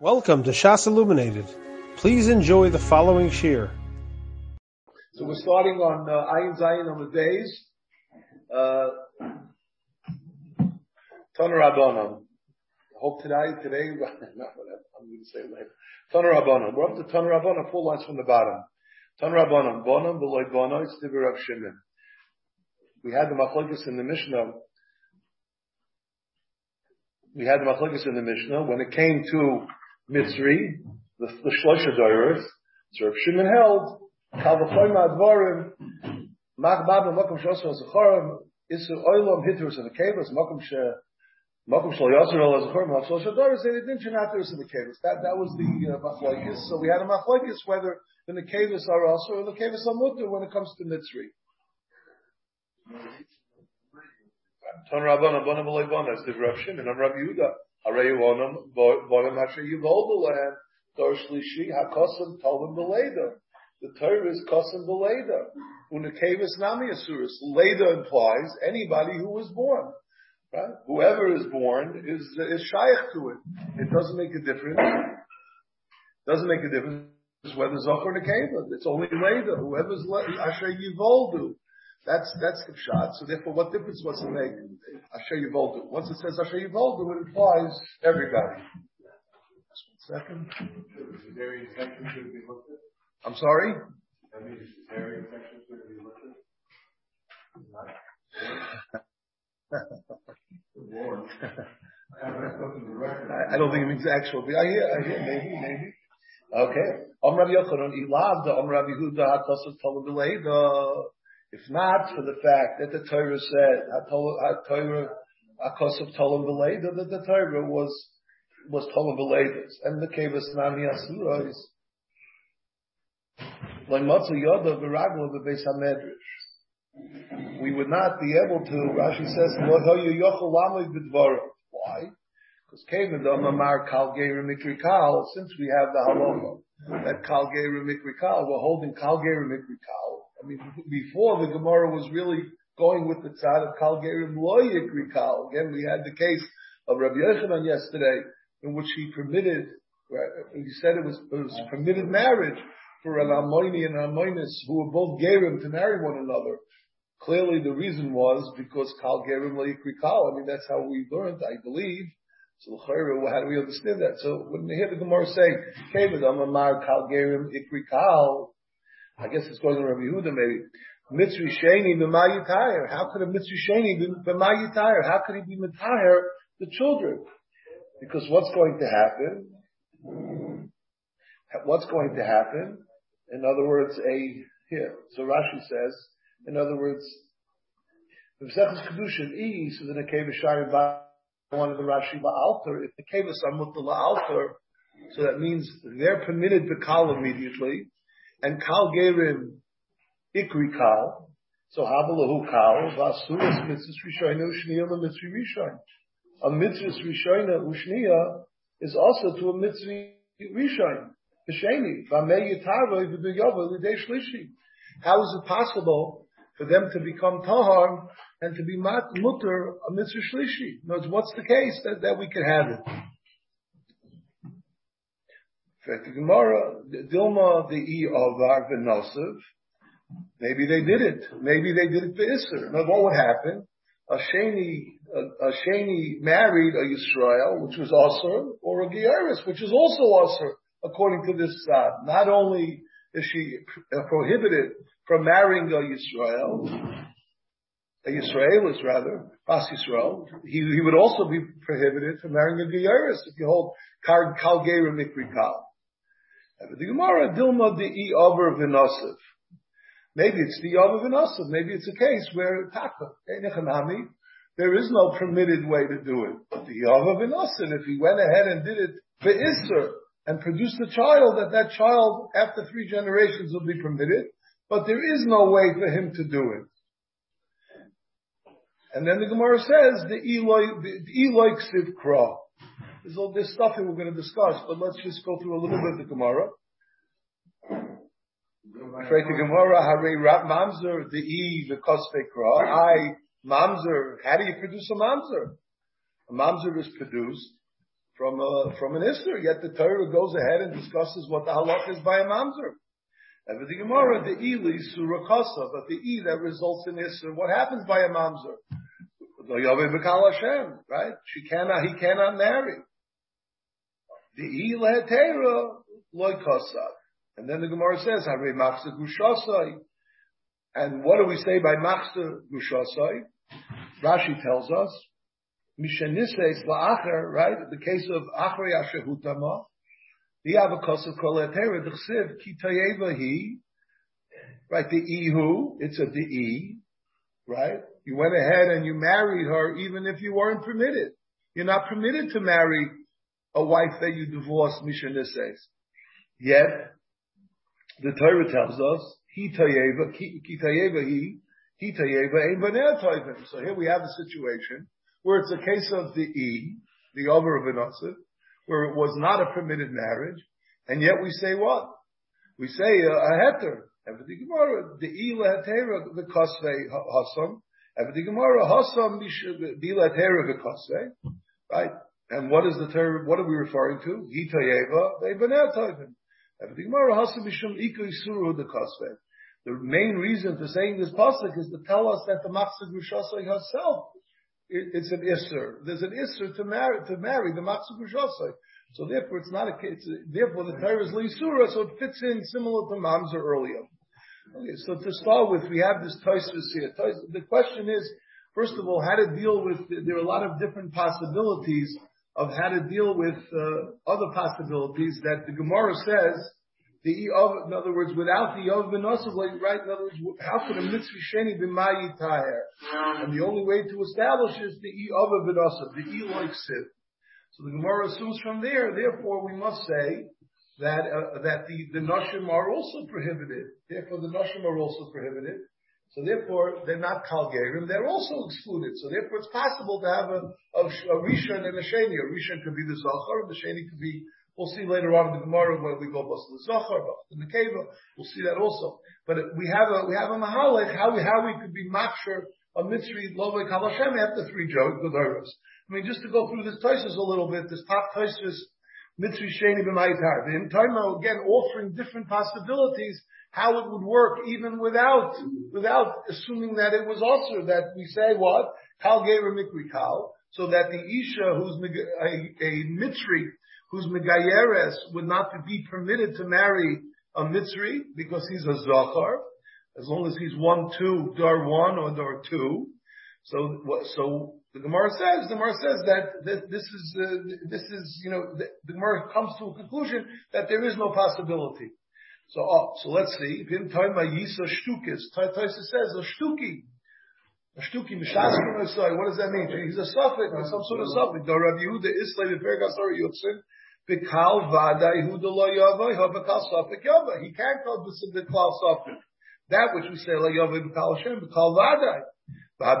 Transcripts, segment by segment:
Welcome to Shas Illuminated. Please enjoy the following shir. So we're starting on uh, Ayin Zayin on the days. Uh, Toner Rabbanon. I hope today, today, not whatever, I'm going to say later. Toner Rabbanon. We're up to Toner Rabbanon, four lines from the bottom. Toner Rabbanon. Bonon, Beloy Bono, it's Divi Rav Shimon. We had the Machlokes in the Mishnah. We had the Machlokes in the Mishnah. When it came to Mitzri, the, the Shlosha Doiros, so Rav Shimon held, Kal v'choy ma'advarim, mach bab v'mokum shosro zachorim, isu oilom hitrus in the kavas, mokum she, mokum shlo yosr el zachorim, hal Shlosha Doiros, and it didn't shenatirus in the kavas. That, that was the uh, machlokes. So we had a machlokes whether the nekavas are also or the kavas are mutter when it comes to Mitzri. Ton Rabbana, Bona B'loi Bona, it's the Rav Shimon, I'm Rav Yehuda. Arei Onam, Bona Masha Yivol B'lehem, Dor Shlishi, HaKosim Tovim B'leda. The Torah is Kosim B'leda. Unakavis Nami Asuris. Leda implies anybody who was born. Right? Whoever is born is, is shaykh to it. It doesn't make a difference. Doesn't make a difference whether Zoch or Nekeva. It's only Leda. Whoever's Asher Yivoldu. That's that's the shot. So therefore, what difference does it make? Asher Yivoldu. Once it says Asher Yivoldu, it implies everybody. Second. I'm sorry. I, I don't think it means actual. I hear, I hear, maybe, maybe. Okay. The. If not for the fact that the Torah said, Akosav Tolam B'leida, that the Torah was, was Tolam B'leidas. And the Kevas Nami Asurais. Loimatzu Yoda HaMedrash. We would not be able to, Rashi says. Why? Because Kevin Amar Kal Geir Mikri Kal, since we have the halacha that Kal Geir Mikri Kal, we're holding Kal Geir Mikri Kal. I mean, before the Gemara was really going with the tzad of Kal Geir Lo Yikri Kal. Again, we had the case of Rabbi Yochanan yesterday, in which he permitted, he said it was, it was permitted marriage for an Almoini and an who were both Gerim to marry one another. Clearly the reason was because Kal Gerim Lo Yikri Kal. I mean, that's how we learned, I believe. So how do we understand that? So when we hear the Gemara say, Kevin, Amar Kal Gerim Ikri Kal, I guess it's going to Rabbi Yehuda maybe. Mitzri Sheni B'mayitayir. How could a Mitzri Sheni be? How could he be Mitayir the children? Because what's going to happen? What's going to happen? In other words, a, here, so Rashi says, in other words, V'sechus Kedushin E, so the Nekeva Shari one of the Rashi Ba'alter, if the Kevas are Mutala Alter, so that means they're permitted to call immediately, and Kal Gerim Ikri Kal, so Habalahu Kal, Vasuras Mitzvah Rishoina Ushniya Mitzvah Rishon. A Mitzvah Rishoina Ushniya is also to a Mitzvah Rishon. B'Sheni, V'amei Yitarva V'B'Yova L'Dei Shlishi. How is it possible for them to become Tahar and to be mutter a mitzvah shlishi. In words, what's the case that, that we could have it? The Gemara, Dilma the E of Arvinosiv, maybe they did it. Maybe they did it for Isser. Now what would happen? A Shani, a, a Shani married a Yisrael, which was Asr, or a Gieris, which is also Asr, according to this. Not only is she prohibited from marrying a Yisrael, a Yisraelis rather, Bas Yisrael, he, he would also be prohibited from marrying a Geyeris if you hold Kal Mikri Kal. The Gemara Dilma the E over. Maybe it's the over Vinosiv. Maybe it's a case where Taka, there is no permitted way to do it. The Yava Vinosiv, if he went ahead and did it for Isser and produced a child, that that child after three generations will be permitted. But there is no way for him to do it. And then the Gemara says the Eloi, the Eloi Ksiv Kra. There's all this stuff that we're going to discuss, but let's just go through a little bit of the Gemara. Afraid the Gemara, Hare Rab Mamzer, the E, the Kospe Kra. I, Mamzer, how do you produce a Mamzer? A Mamzer is produced from a, from an Isser. Yet the Torah goes ahead and discusses what the halach is by a mamzer. And the Gemara, the Eli surakasa, but the E that results in Isser, what happens by a mamzer? Right? She cannot, he cannot marry. The. And then the Gemara says, Hare machsa gushasai. And what do we say by machsa gushasai? Rashi tells us, Mishanises la'acher, right? The case of Achrei Ashehutama, the Avakas of Koletera, the Chsiv, Kitayeva he, right? The Ihu, it's a E, right? You went ahead and you married her even if you weren't permitted. You're not permitted to marry a wife that you divorced, Mishanises. Yet, the Torah tells us, He Tayeva, Kitayeva he, He Tayeva, Ein Baneh So here we have a situation where it's a case of the E, the over of an where it was not a permitted marriage, and yet we say what? We say uh, a heter. Everything Gemara, the E lehetera the kosvei hasam. Everything Gemara hasam. Right? And what is the term? What are we referring to? Everything Gemara hasam the. The main reason for saying this pasuk is to tell us that the Machzah Grushasai herself it's an isser. There's an isser to marry to marry the matzah gushasai. So therefore, it's not a case. Therefore, the Torah is leisura, so it fits in similar to mamzer earlier. Okay, so to start with, we have this Tosfos here. The question is, first of all, how to deal with. There are a lot of different possibilities of how to deal with uh, other possibilities that the Gemara says the of, in other words, without the benosav, like right, in other words, how could a mitzvah sheni b'mayi taher? And the only way to establish is the e of benosav, the e like. So the Gemara assumes from there, therefore we must say that uh, that the the nashim are also prohibited. Therefore the nashim are also prohibited. So therefore they're not kalgerim, they're also excluded. So therefore it's possible to have a, a, a rishon and a sheni. A rishon could be the zachar, and the sheni could be We'll see later on in the Gemara when we go to the Zohar, in the Keva. We'll see that also. But we have a we have a mahalech how we how we could be maksher a mitzri lovei kalashem after three gedoros. I mean, just to go through this Taisus a little bit, this top Taisus mitzri sheni b'mayitar. In time again offering different possibilities how it would work even without without assuming that it was also that we say what kal gever mikri kal, so that the isha who's a, a, mitzri whose megayeres would not be permitted to marry a mitzri because he's a zachar, as long as he's one two dar one or dar two. So so the Gemara says the Gemara says that this is uh, this is you know the, Gemara comes to a conclusion that there is no possibility. So oh, so let's see. Toima yisa shtukis. Taisa says a shtuki. A shtuki What does that mean? He's a suffix, some sort of suffix. The Rabbi Yehuda Islay or. Bikal vaday hu de lo bikal safik yavay. He can't go to the bikal safik. That which we say lo yavay bikal Hashem, bikal. Why?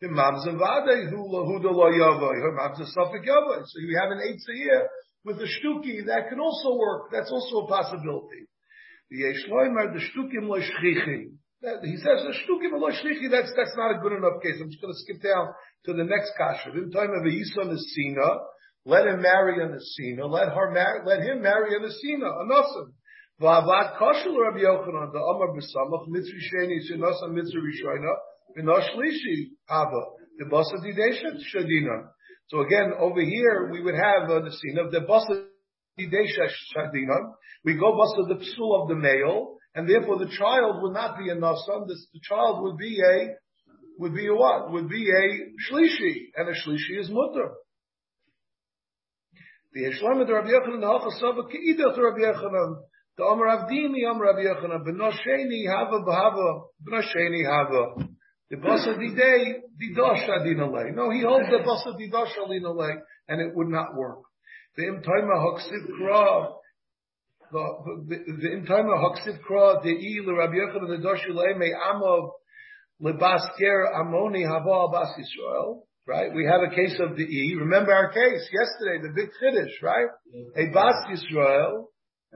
The mamza vaday hu lo hu de lo yavay, her mamza safik yavay. So you have an eight here with a shtuki that can also work. That's also a possibility. The yeshloimer the shtukim lo shchichi. He says the shtukim lo shchichi. That's that's not a good enough case. I'm just going to skip down to the next kasha. In time of Yisa Nesina, let him marry a Nesina, let her marry, let him marry a Nesina, a Rabbi Yochanan, the B'samach, mitzri sheni, mitzri the shadina. So again, over here, we would have uh, a of the basa didesha shadina, we go basa the psul of the male, and therefore the child would not be a Nasan, the child would be a would be a what? Would be a shlishi, and a shlishi is mutter. The Rabbi Yochanan, the Rabbi Yochanan, the Omer Avdimi, Omer Rabbi Yochanan, Benosheni Hava Bahava, Benosheni Hava. The Basa Didei, Didosh Adin Alei. No, he holds the Basa Didosh Adin Alei, and it would not work. The Imtaima Haksiv Kra, the Imtaima Haksiv Kra, the Il Rabbi Yochanan, the Dosh Ulei, May Amav, Lebasker Amoni Hava Bas Yisrael, right? We have a case of the E. Remember our case yesterday, the big Kiddush, right? A Bas Yisrael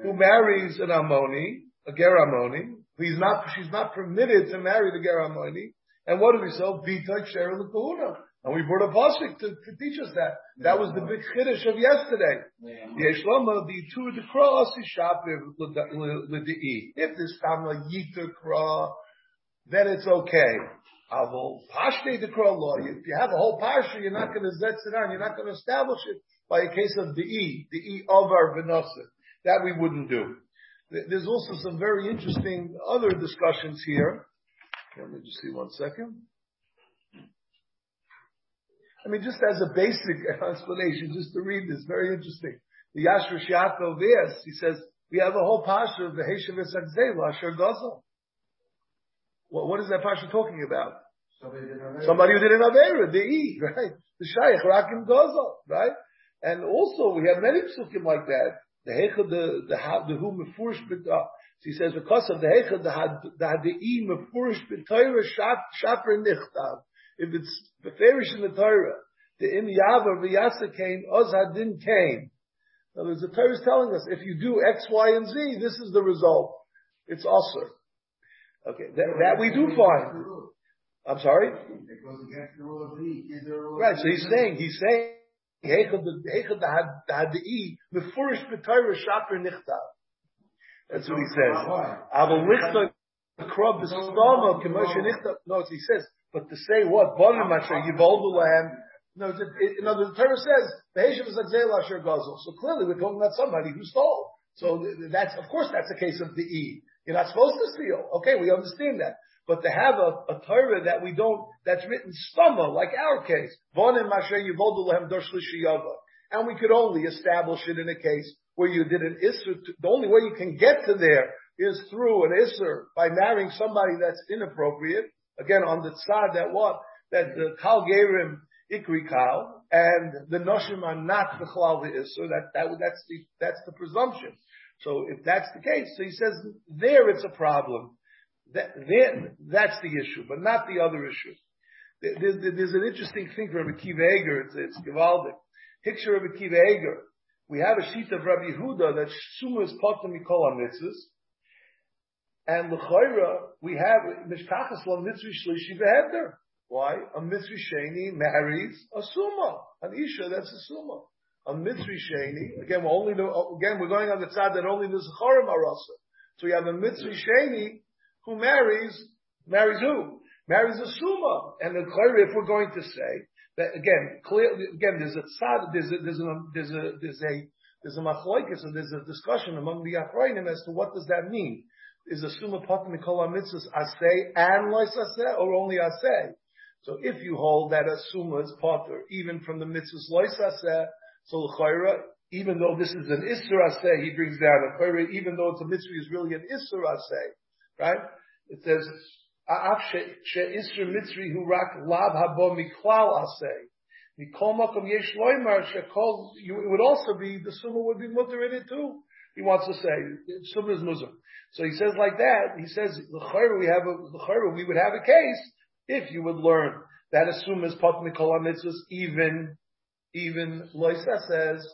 who marries an Amoni, a Ger Amoni, he's not, she's not permitted to marry the Ger Amoni. And what do we say? Bita Sheryl Kahuna. And we brought a pasuk to, to teach us that. That was the big chiddush of yesterday. Yeshlama, the two of the cross is with the e. If this time a yiter kra, then it's okay. Avol pashte the kra law. If you have a whole parsha, you're not going to zetz it on. You're not going to establish it by a case of the e, the e of our venosa. That we wouldn't do. There's also some very interesting other discussions here. Let me just see one second. I mean, just as a basic explanation, just to read this, very interesting. The Yashar Shiatov is, he says, we have a whole pasha of the Heshav Asher Gazel. What, what is that pasha talking about? Somebody who did an Avera, the E, right? The Shaykh, Rakim Gazel, right? And also, we have many psukim like that. The Hechad, the, the, the, who mefurish b'dah. Uh, so he says, because of the Hechad, the had the E mefurish b'tayra shaper nichtav if it's beferish in the Torah, the im yava v'yasa came, oz hadin came. In other words, the Torah is telling us, if you do X, Y, and Z, this is the result. It's usher. Okay, that, that we do find. I'm sorry? Right, so he's saying, he's saying, that's what he says. No, he says, but to say what? Bonim Asher Yivoldu Lahem. No, in other words, the Torah says, Beheshav is Agzel Asher Gazel. So clearly we're talking about somebody who stole. So that's, of course, that's a case of the E. You're not supposed to steal. Okay, we understand that. But to have a, a Torah that we don't, that's written stama, like our case, And we could only establish it in a case where you did an Isser. The only way you can get to there is through an Isser by marrying somebody that's inappropriate. Again, on the side that what? That the Kal Gerim Ikri Kal, and the Noshim are not the Chalal the So that, that, that's the, that's the presumption. So if that's the case, so he says, there it's a problem. That, that's the issue, but not the other issue. There's, there's an interesting thing from Rabbi Kiva Eger, it's, it's Givaldic. Picture Rabbi Kiva Eger. We have a sheet of Rabbi Huda that Suma is Potem Mikol mitzvahs, and l'chayra, we have mishkachas lo shlishi v'heder. Why? A mitzvah sheni marries a Suma. an isha that's a Suma. A mitzvah sheni, again, we're only again we're going on the side that only the zacharim are rasa. So you have a mitzvah sheni who marries marries who? Marries a summa. And the chayra, if we're going to say that again, clearly, again, there's a tzad, there's a there's a there's a there's a there's a and there's a discussion among the achrayim as to what does that mean is a summa patim mikol mitzvahs asay and lois asay, or only asay. So if you hold that a summa is potter, even from the mitzvahs lois asay, so l'chayra, even though this is an isser asay, he brings down a chayra, even though it's a mitzvah, is really an isser asay, right? It says. Mikol it would also be, the summa would be mutter in it too. He wants to say, summa is muslim. So he says like that, he says, we have a, we would have a case if you would learn that assume is patnikol mitzvahs, even, even Loisa says,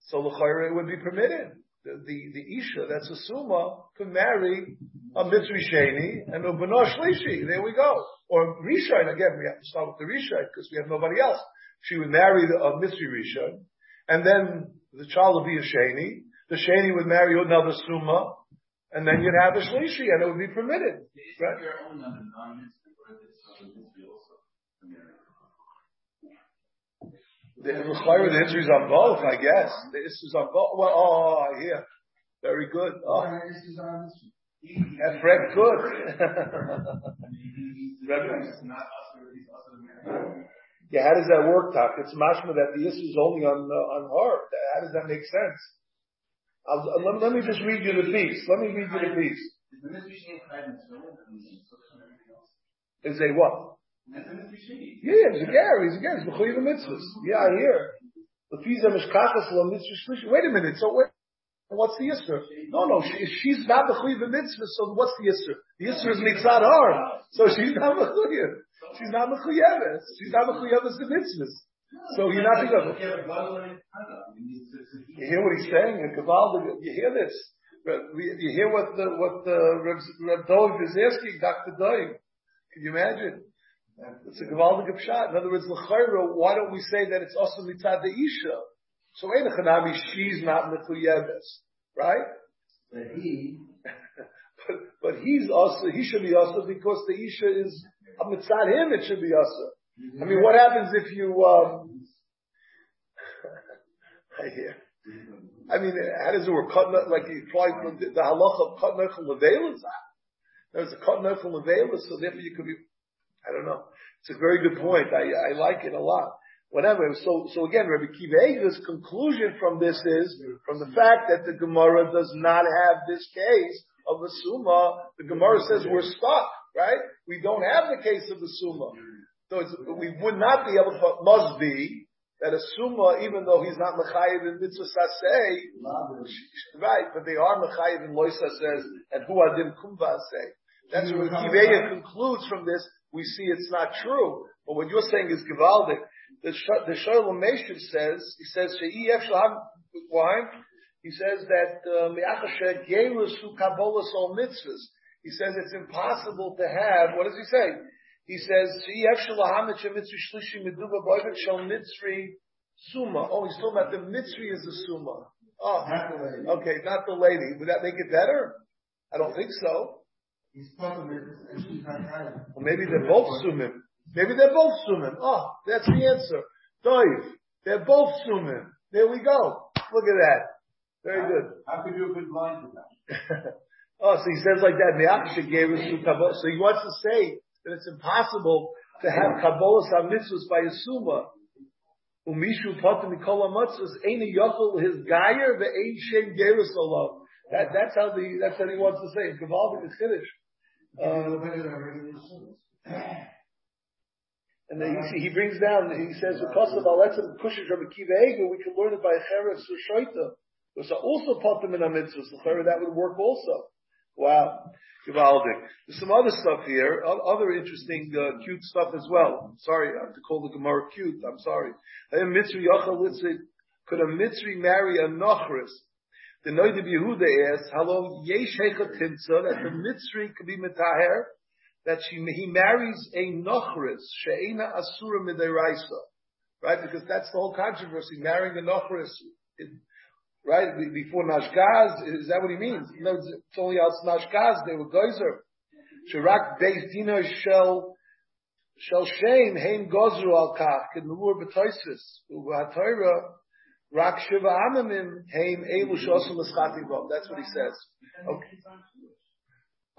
so l'chayra it would be permitted. The, the, Isha, that's a Suma, could marry a Sheni and a Benosh Shlishi. There we go. Or Rishon, again, we have to start with the Rishon because we have nobody else. She would marry the, a Mitzri Rishon, and then the child would be a Sheni. The Sheni would marry another Suma, and then you'd have a shlishi, and it would be permitted. Right? The the answer is on both, I guess. The is on both. Well, oh, yeah, very good. Oh. That's Fred good. yeah, how does that work, Doc? It's mashma that the issue is only on uh, on her. How does that make sense? I'll, let, let, me just read you the piece. Let me read you the piece. Is a what? Yeah, he's a gar. He's a gar. He's mechuyev mitzvahs. Yeah, I hear. Wait a minute. So wait. What's the yisr? No, no, she, she's not mechuyev mitzvahs. So what's the yisr? The yisr is mitzad har. So she's not mechuyev. She's not mechuyev. She's not mechuyev the mitzvahs. So you're not together. You hear what he's saying in Kabbalah? You hear this? You hear what the what the Reb, Reb is asking, Dr. Doig? Can you imagine? It's a Gavaldik Pshat. In other words, L'chayra, why don't we say that it's also mitzad the Isha? So Ein Chanami, she's not Mechuyeves. Right? But he, but, but he's also, he should be also because the Isha is, mitzad him, it should be also. I mean, what happens if you, um, I hear. I mean, how does it work? Like you apply the, the halacha of nechel levelas. There's a nechel levelas, so therefore you could be. I don't know. It's a very good point. I, I like it a lot. Whatever. So, so again, Rabbi Kiva Eiger's conclusion from this is, from the fact that the Gemara does not have this case of a Summa, the Gemara says we're stuck, right? We don't have the case of the Summa. So we would not be able to, must be, that a Summa, even though he's not Mechayiv in Mitzvah Saseh, right, but they are Mechayiv in Loisa says, and Hu Adim Kumba say. That's what Kiveya concludes from this. We see it's not true. But what you're saying is Givaldic. The, the Shalom Meshiv says, he says, She'ef Shalom, why? He says that, uh, Me'achasher Gelusu Kabbalah Sol Mitzvahs. He says it's impossible to have, what does he say? He says, Suma. Oh, he's talking about the Mitzri is the Suma. Oh, okay, not the lady. Would that make it better? I don't think so. He's part and she's not tired. Well, maybe they're both Sumim. Maybe they're both Sumim. Oh, that's the answer. Doiv. They're both Sumim. There we go. Look at that. Very good. How could you have been blind to that? oh, so he says like that. So he wants to say that it's impossible to have Kabbalah mitzvahs by a Suma. Umishu potem mikol mitzvahs ain't yochel his gayer ve'ein shem gerus olav. That that's how the that's what he wants to say. Gavaldik is Kiddush. Uh, and then he, he brings down, he says, because of Alexa pushes Rabbi Kiva Eger, we can learn it by Cheres Sushoita. Which are also potem in a mitzvah. That would work also. Wow. Givaldic. There's some other stuff here, other interesting, uh, cute stuff as well. Sorry, I have to call the Gemara cute. I'm sorry. Could a Mitzri marry a Nochris? The Noda B'Yehuda asks, how Yesh Hechatimtza, that the Mitzri could be Metaher, that she, he marries a Nochris, She'ena Asura Midiraisa. Right? Because that's the whole controversy, marrying a Nochris right? Before Nashgaz, is that what he means? No, it's only as Nashgaz, they were geyser. Shirak beis dino shel, shel shem, heim gozru al kach, kedmur betoisis, uva rak That's what he says. Okay.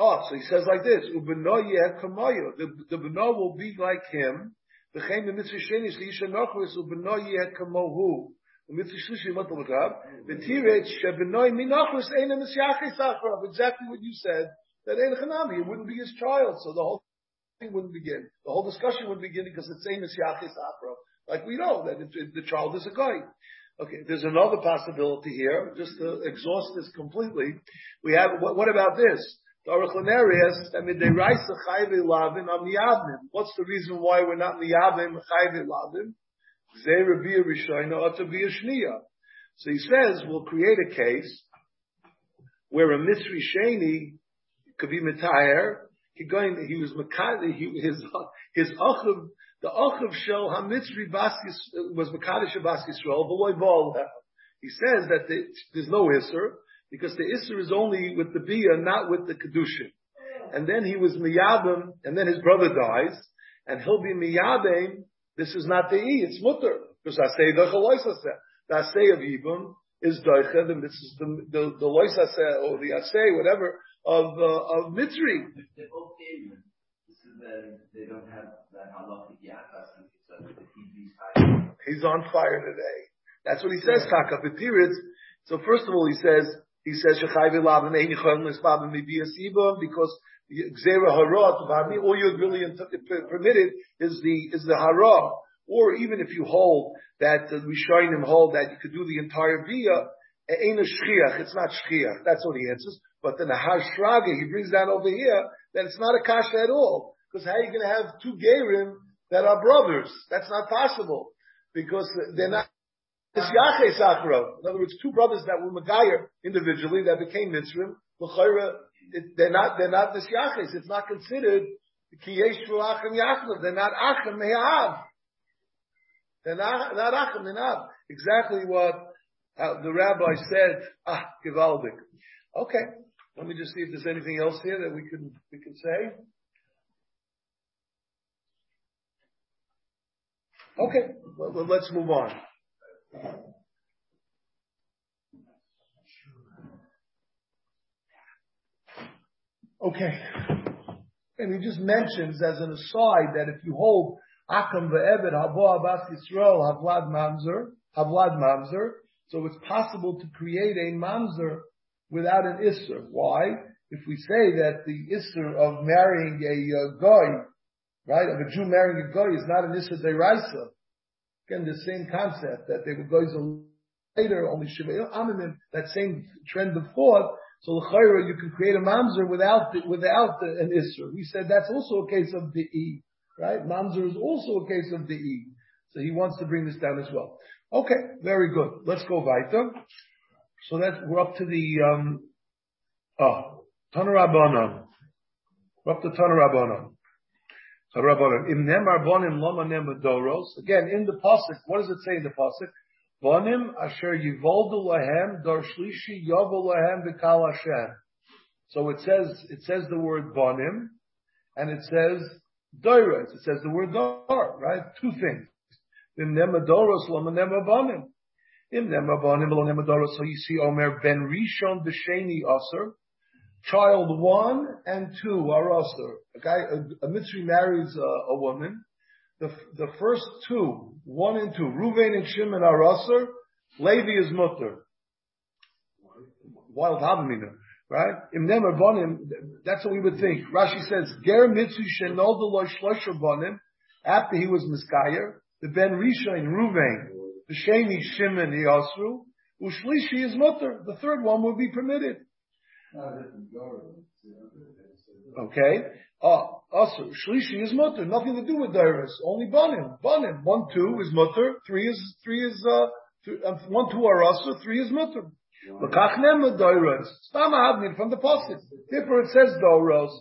Oh, so he says like this, the, the will be like him, the the mitzvah sheni shli yisha nochris, ubeno yeh kamohu. Exactly what you said, that Ein Chanami, it wouldn't be his child, so the whole thing wouldn't begin. The whole discussion wouldn't begin because it's Ein Yachis Achra. Like we know that it, the child is a guy. Okay, there's another possibility here, just to exhaust this completely. We have, what, what about this? The the Lavin. What's the reason why we're not miyavim chayve lavim? So he says, we'll create a case where a Misri Sheni could be Mitayer. He going, he was Makadi, his, his Achav, the Achav Shel HaMitzri was Makadish Bas Yisrael, Baal. He says that the, there's no Isser, because the Isser is only with the Bia, not with the Kedushin. And then he was Miyabim, and then his brother dies, and he'll be Miyabim this is not the E, it's mutter. Because I say the loisase. The asay of Yibum is doicha, and this is the, the, the loisase, or the asay, whatever, of, uh, of Mitzri. They don't have that halachic yachas, He's on fire today. That's what he says, Taka. Periods. So first of all, he says, he says, because Gzera hara, all you're really permitted is the is the hara. Or even if you hold that the him hold that you could do the entire via, ain't a shchiach, it's not shchiach. That's what he answers. But then the hashraga he brings down over here that it's not a kasha at all. Because how are you going to have two gerim that are brothers? That's not possible because they're not. It's Yache. In other words, two brothers that were Magayer individually that became Mitzrim, they're not they're not nisyaches. It's not considered Ki yeshvu achim yachlev. They're not achim me'av. They're not, not achim me'av. Exactly what uh, the rabbi said. Ah, givaldik. Okay. Let me just see if there's anything else here that we can we can say. Okay, well, let's move on. Okay. And he just mentions as an aside that if you hold Akam ve'eved habo abbas Yisrael havlad mamzer, havlad mamzer, so it's possible to create a mamzer without an isser. Why? If we say that the isser of marrying a uh, goy, right, of a Jew marrying a goy is not an isser deraisa. Again, the same concept that they were goys later, only shiva amimim, that same trend of thought, so l'chayra, you can create a mamzer without the, without the, an isser. We said that's also a case of the e, right? Mamzer is also a case of the e. So he wants to bring this down as well. Okay, very good. Let's go weiter. So that we're up to the um, oh Tanarabanan. We're up to Tanarabanan. Tanarabanan. Im nemar bonim lama doros. Again, in the pasuk, what does it say in the pasuk? Bonim asher yivoldu lahem yovel lahem v'kal Hashem. So it says, it says the word bonim, and it says doros. It says the word dar, right? Two things. Doros bonim. So you see Omer ben Rishon b'sheni aser. Child one and two are aser. A guy, a, a Mitzri marries a, a woman the, the first two, one and two, Ruvain and Shimon are Aser, Levi is Mutter. Wild Havamina, right? Im Nemer Bonim, that's what we would think. Rashi says, Ger Mitzu Shenoldu Lo Shlosha Bonim, after he was Miskayer, the Ben Risha in Ruvain, the Sheni Shimon Yasru, Ushlishi is Mutter. The third one will be permitted. Okay. Uh, also, Shlishi is mutter, nothing to do with Dairis, only Banim. Banim. One, two is mutter, three is, three is, uh, uh, one, two are also, three is mutter. L'kach nema Dairis. Stam Havnin from the Pasuk. Therefore it says Doros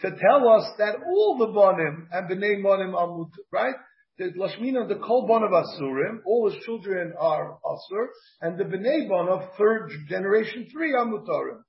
to tell us that all the Banim and Bnei Banim are mutter, right? The Lashmina, the Kol Bon of Asurim, all his children are Asur, and the Bnei Bon of third generation three are Mutarim.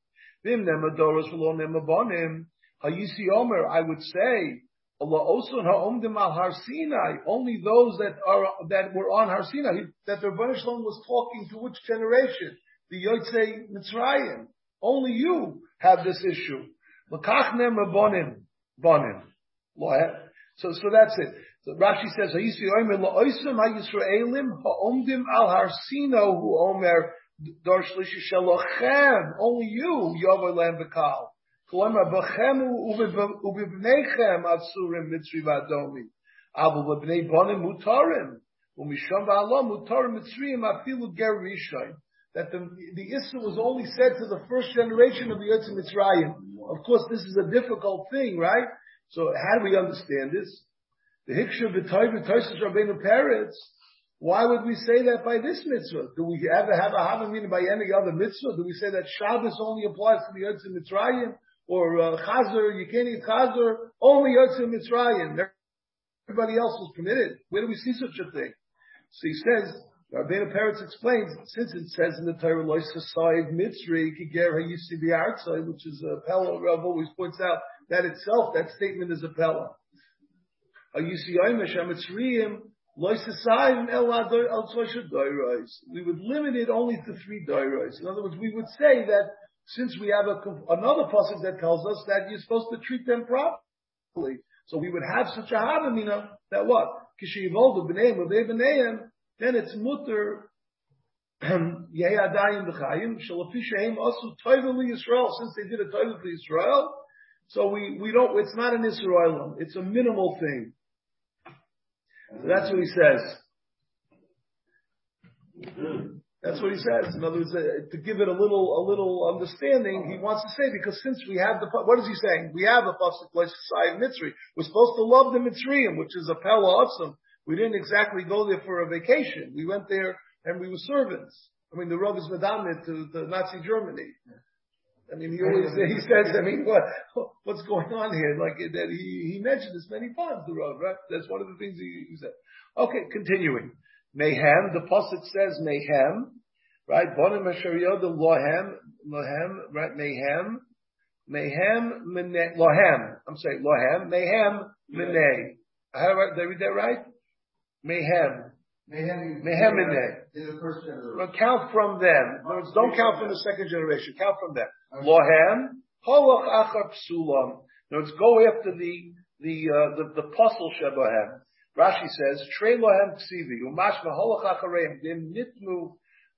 Vim nema Doros v'lo nema Hayisi Omer, I would say, Allah also ha'omdim al Har Sinai, only those that are, that were on Har Sinai, that the Rebbeinu Shalom was talking to which generation? The Yotzei Mitzrayim. Only you have this issue. L'kachnem rabonim, bonim. So, so that's it. So Rashi says, Hayisi Omer, la'oisem ha'yisraelim ha'omdim al Har Sinai hu Omer. Only you, Yovelan Bakal. Kolema Bachemu Ubibnechem Asurim Mitzri Vadomi. Abu Babnei Bonim Mutarim. Umisham VaAlam Mutarim Mitzriim Afilu Ger Rishon. That the, the Issa was only said to the first generation of the Yotz Mitzrayim. Of course, this is a difficult thing, right? So how do we understand this? The Hiksha B'Toy B'Toysis Rabbeinu Peretz, why would we say that by this mitzvah? Do we ever have a Havamina by any other mitzvah? Do we say that Shabbos only applies to the Yotze Mitzrayim? or uh, you can't eat chazer, only Yotzim Mitzrayim. Everybody else was permitted. Where do we see such a thing? So he says, Rabbeinu Peretz explains, since it says in the Torah, Lois Chasayv Mitzri, Kiger HaYisi Bi'artzai, which is a Pella, Rav always points out, that itself, that statement is a Pella. HaYisi Yoimish HaMitzriyim, We would limit it only to three Doirais. In other words, we would say that since we have a, another pasuk that tells us that you're supposed to treat them properly. So we would have such a havamina that what? Then it's mutter Yehi Adayim B'chayim, Shalafi Shehem Asu Toivel Yisrael, since they did a Toivel for Yisrael, so we, we don't, it's not an Israelim, it's a minimal thing. So that's what he says. That's what he says. In other words, uh, to give it a little, a little understanding, he wants to say because since we have the, what is he saying? We have a pasuk like Sai Mitzri. We're supposed to love the Mitzrayim, which is a pella awesome. We didn't exactly go there for a vacation. We went there and we were servants. I mean, the Rav is Madamit to, to Nazi Germany. I mean, he always he says, I mean, what what's going on here? Like that he he mentioned this many times. The road, right? That's one of the things he, he said. Okay, continuing. Mayhem. The pasuk says mayhem, right? Bonim yodim lohem lohem, right? Mayhem. Mayhem, mene, lohem. I'm sorry, lohem, mayhem, mene. Did I read that right? Mayhem. Mayhem. Mayhem in there. In the first generation. Count from them. In other words, don't count from the second generation. Count from them. Lohem, holach achar psulam. In other words, go after the the uh, the, the puzzle shebahem. Rashi says, Trey lohem ksivi, umashma holach achareim, dim nitmu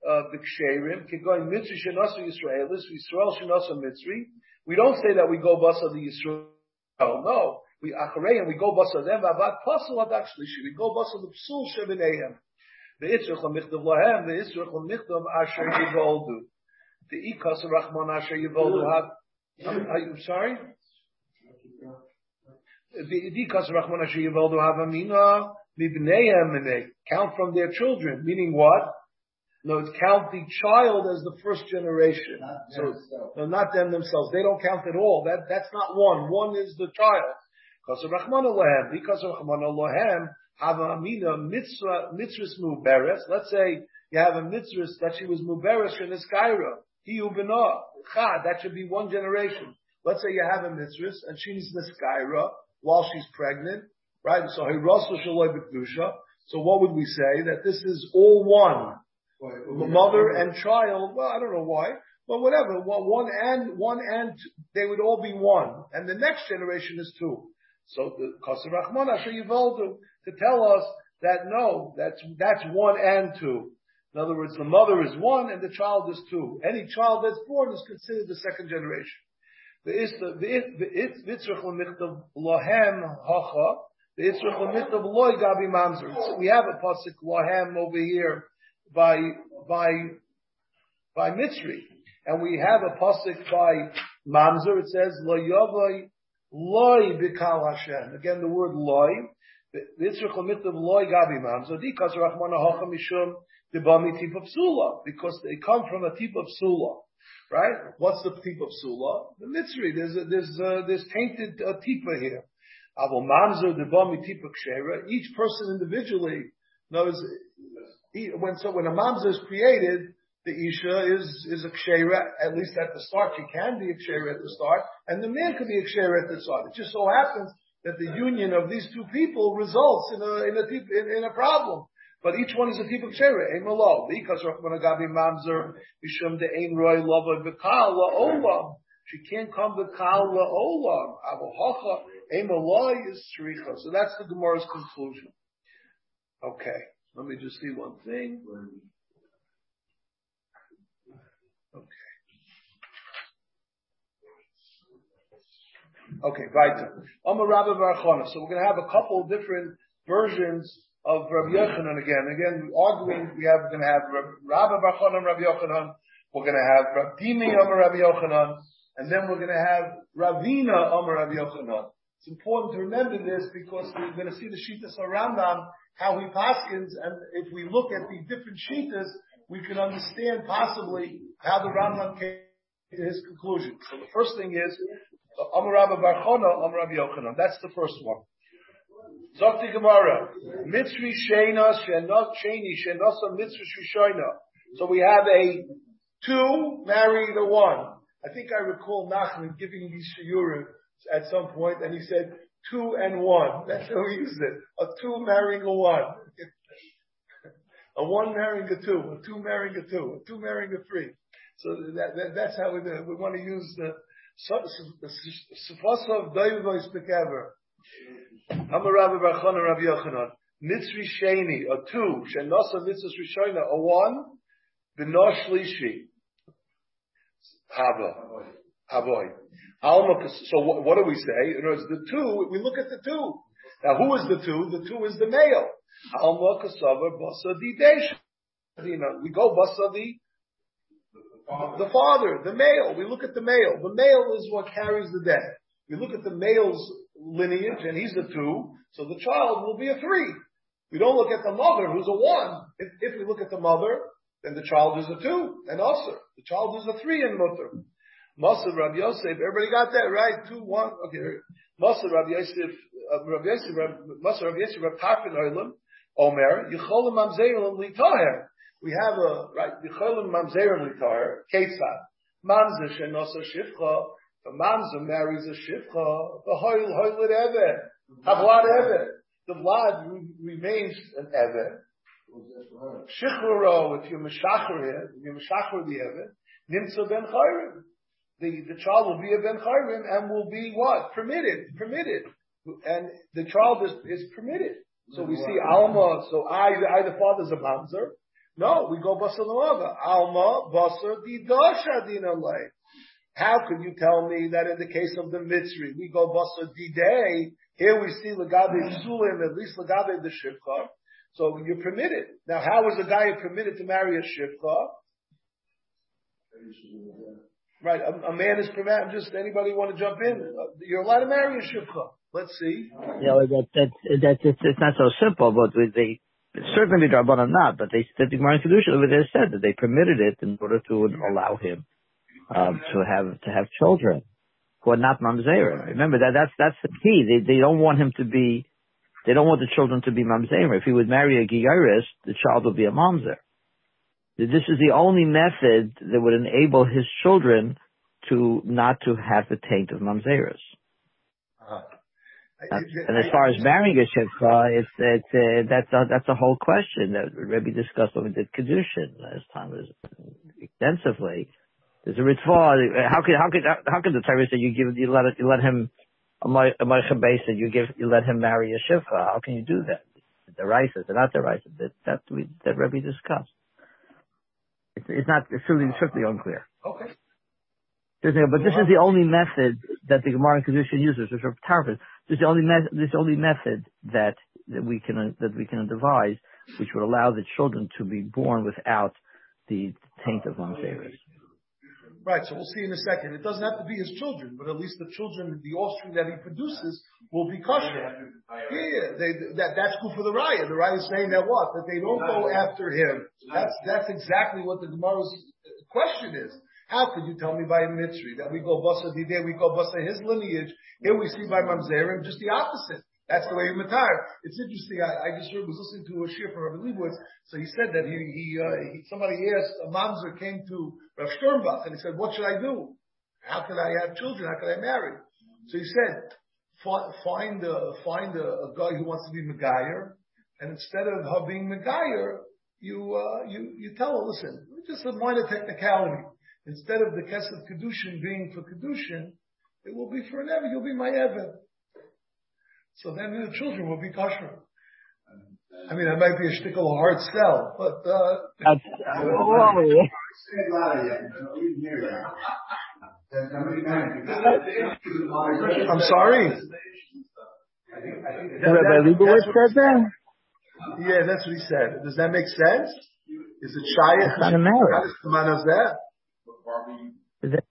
uh, b'ksherim, kigoin mitzri shenosu Yisraelis, Yisrael shenosu mitzri. We don't say that we go basa the Yisrael. No, we achareim, we go basa them, avat puzzle adak shlishi. We go basa the psul shebeneihem. The itzrich l'michtav lohem, the itzrich l'michtav asher yivoldu. The ikas rachman asher have. I'm, I'm sorry. The ikas rachman asher yivoldu have amina mibneihem, and they count from their children. Meaning what? No, it's count the child as the first generation. Not So, no, not them themselves. They don't count at all. That that's not one. One is the child. Because of Rahman Elohem, because of Rahman Elohem, have a mina mitzvah mitzvahs muberes. Let's say you have a mitzvah that she was muberes in Iskaira. That should be one generation. Let's say you have a mistress and she's Niskaira while she's pregnant, right? So hirosu shaloi b'kedusha. So what would we say? That this is all one mother and child. Well, I don't know why, but whatever. One and one and they would all be one, and the next generation is two. So the Kosev Rachman Asher to tell us that no, that's that's one and two. In other words, the mother is one and the child is two. Any child that's born is considered the second generation. The. So we have a pasuk lohem over here by by by Mitzri, and we have a pasuk by Mamzer. It says lo yavai loy bikal Hashem. Again, the word loy. Yitzchak mitzvah loy gabi Mamzer. Dikas rachman hacha mishum debami tip of sula because they come from a tip of sula. Right? What's the tip of sula? The Mitzri. There's a, there's a, there's tainted uh, tipa here. Avo Mamzer debami tip of kshera. Each person individually knows he- when so when a mamza is created, the isha is is a kshera. At least at the start, she can be a kshera at the start, and the man could be a kshera at the start. It just so happens that the union of these two people results in a in a in a problem. But each one is a type of kshera. Ein malo because rachman agabi mamzer mishum de ein roy lava bekal olam. She can't come bekal olam. Avo hacha ein malo is. So that's the Gemara's conclusion. Okay. Let me just see one thing. Okay. Okay, weiter. Rabbi. So we're going to have a couple of different versions of Rabbi Yochanan again. Again, arguing, we have, we're going to have Rabbi Barachona and Rabbi Yochanan. We're going to have Rabdimi Amar Rabbi Yochanan. And then we're going to have Ravina Rabbi Yochanan. It's important to remember this because we're going to see the Shitas of Rambam, how he paskins, and if we look at the different Shitas, we can understand possibly how the Rambam came to his conclusion. So the first thing is, Amar Rabbi Barchona, Amar Rabbi Yochanan. That's the first one. Zokti Gemara, Mitzri Shena, Shenot Sheni, Shenosa Mitzri Shishoina. So we have a two marrying the one. I think I recall Nachman giving these shiurim at some point, and he said two and one. That's how he used it. A two marrying a one. A one marrying a two, a two marrying a two, a two marrying a three. So that, that that's how we, we want to use the Sufasa of Doivois Bekever. Amar Rabbi Barchana Rabbi Yochanan. Mitzri Sheni, a two. Shenosa Mitzvah Rishoina, a one. B'no Shlishi. Haba. Havoy. Alma, so what, do we say? In other words, the two, we look at the two. Now who is the two? The two is the male. Alma Kasavar Basa Didesh. You know, we go Basa the the father, the male. We look at the male. The male is what carries the death. We look at the male's lineage, and he's a two, so the child will be a three. We don't look at the mother, who's a one. If, if we look at the mother, then the child is a two, and also the child is a three in mutter. Masa Rav Yosef, everybody got that right? Two, one, okay. Masa Rav Yosef, uh, Rav Yosef, Masa Rav Yosef, Rav Tarfin Oilam, Omer, Yicholim Mamzerim Litoher. We have a, right, Yicholim Mamzerim Litoher, Ketzad. Mamzer Shenosa Shifcha, the Mamzer marries a Shifcha, the Hoil, Hoil it Eved. Havlad Eved. The Vlad remains an Eved. Shichuro, if you Meshachar it, if you Meshachar the Eved, Nimtza Ben Chayrim. The, the child will be a Ben Chayrim and will be what? Permitted, permitted. And the child is, is permitted. So we see Alma, so I, I the father's a mamzer. No, we go basar. Alma, basar, didasha dinalay. How can you tell me that in the case of the Mitzri, we go basar diday, here we see Lagabe Sulim, at least Lagabe the Shivcha. So you're permitted. Now how is a guy permitted to marry a Shivcha? Right, a, a man is permitted, just anybody want to jump in? You're allowed to marry a Shivcha. Let's see. Yeah, know, that, that, that, it's, it's not so simple, but with the, certainly the Rabbanan not, but they, the Gemara Kedusha there said that they permitted it in order to allow him, um, to have, to have children who are not mamzerim. Remember that, that's, that's the key. They, they don't want him to be, they don't want the children to be mamzerim. If he would marry a gigaris, the child would be a mamzer. This is the only method that would enable his children to not to have the taint of mamzeris. And as far as marrying a shivcha, it's it's uh, that's a, that's a whole question that Rebbe discussed when we did kedushin last time was extensively. There's a ritva. How could how could how could the Torah say you give you let it, you let him a moicha basin you give you let him marry a shivcha? How can you do that? The rice is not the rice that that we that Rebbe discussed. It's, it's not it's really strictly unclear. Okay. But this is the only method that the Gemara and Kedushin uses, which are tarfas. This is the only me- this is the only method that, that we can that we can devise, which would allow the children to be born without the taint of mamzeris. Right, so we'll see in a second. It doesn't have to be his children, but at least the children, the offspring that he produces, will be kosher. Yeah, they, that, that's good for the raya. The raya is saying that what? That they don't go after him. That's that's exactly what the Gemara's question is. How could you tell me by a mitzri that we go basa dideh, we go basa his lineage? Here we see by mamzerim just the opposite. That's the way he retired. It's interesting. I, I just was listening to a shir from Rabbi Leibowitz. So he said that he, he, uh, he somebody asked, a mamzer came to Rav Sternbach and he said, what should I do? How can I have children? How can I marry? So he said, find a, find a, a guy who wants to be Megayer, and instead of her being Megayer, you, uh, you, you tell her, listen, just a minor technicality. Instead of the Kesef Kedushin being for Kedushin, it will be for an Eved. You'll be my Eved. So then the children will be kosher. I mean, that might be a shtickle a hard sell, but, uh. That's, oh, I'm sorry? Rabbi Leibowitz said that? Yeah, that's what he said. Does that make sense? Is it shayach? It's not a. How does the man of that?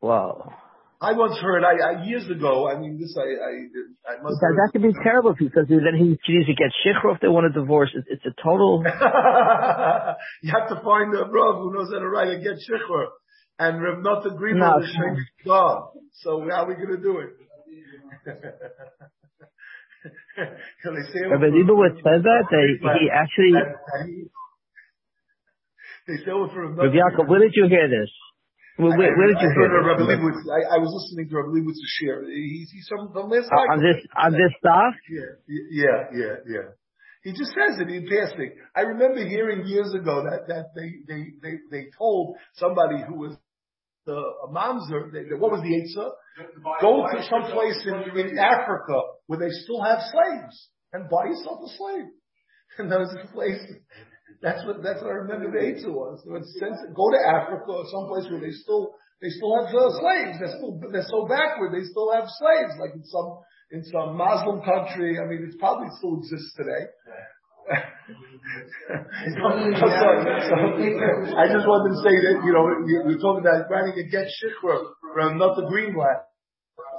Wow. I once heard, I, I years ago. I mean, this I I, I must. That, that could be terrible because then he needs to get shikra if they want a divorce. It, it's a total. you have to find a rav who knows how to write and get shikra, and Rav not agree No, with the God. So how are we going to do it? Can they say it Rabbi Leibowitz said that. They, he actually. They say for Rabbi Yaakov, where did you hear this? Where, where, where did you I hear heard Rabbi this? Leibowitz. I, I was listening to Rabbi Leibowitz's share. He's, he's from the last Uh, on this on this stuff? Yeah, yeah, yeah, yeah. He just says it in passing. I remember hearing years ago that that they they they, they told somebody who was the a mamzer. They, what was the answer? Go to some place in, in Africa where they still have slaves and buy yourself a slave. And there was a place. That's what that's what I remember the answer was. Go to Africa or someplace where they still they still have uh, slaves. They're still they're so backward. They still have slaves, like in some in some Muslim country. I mean, it probably still exists today. I just wanted to say that you know you- you're talking about writing against shikra from not the Greenblatt.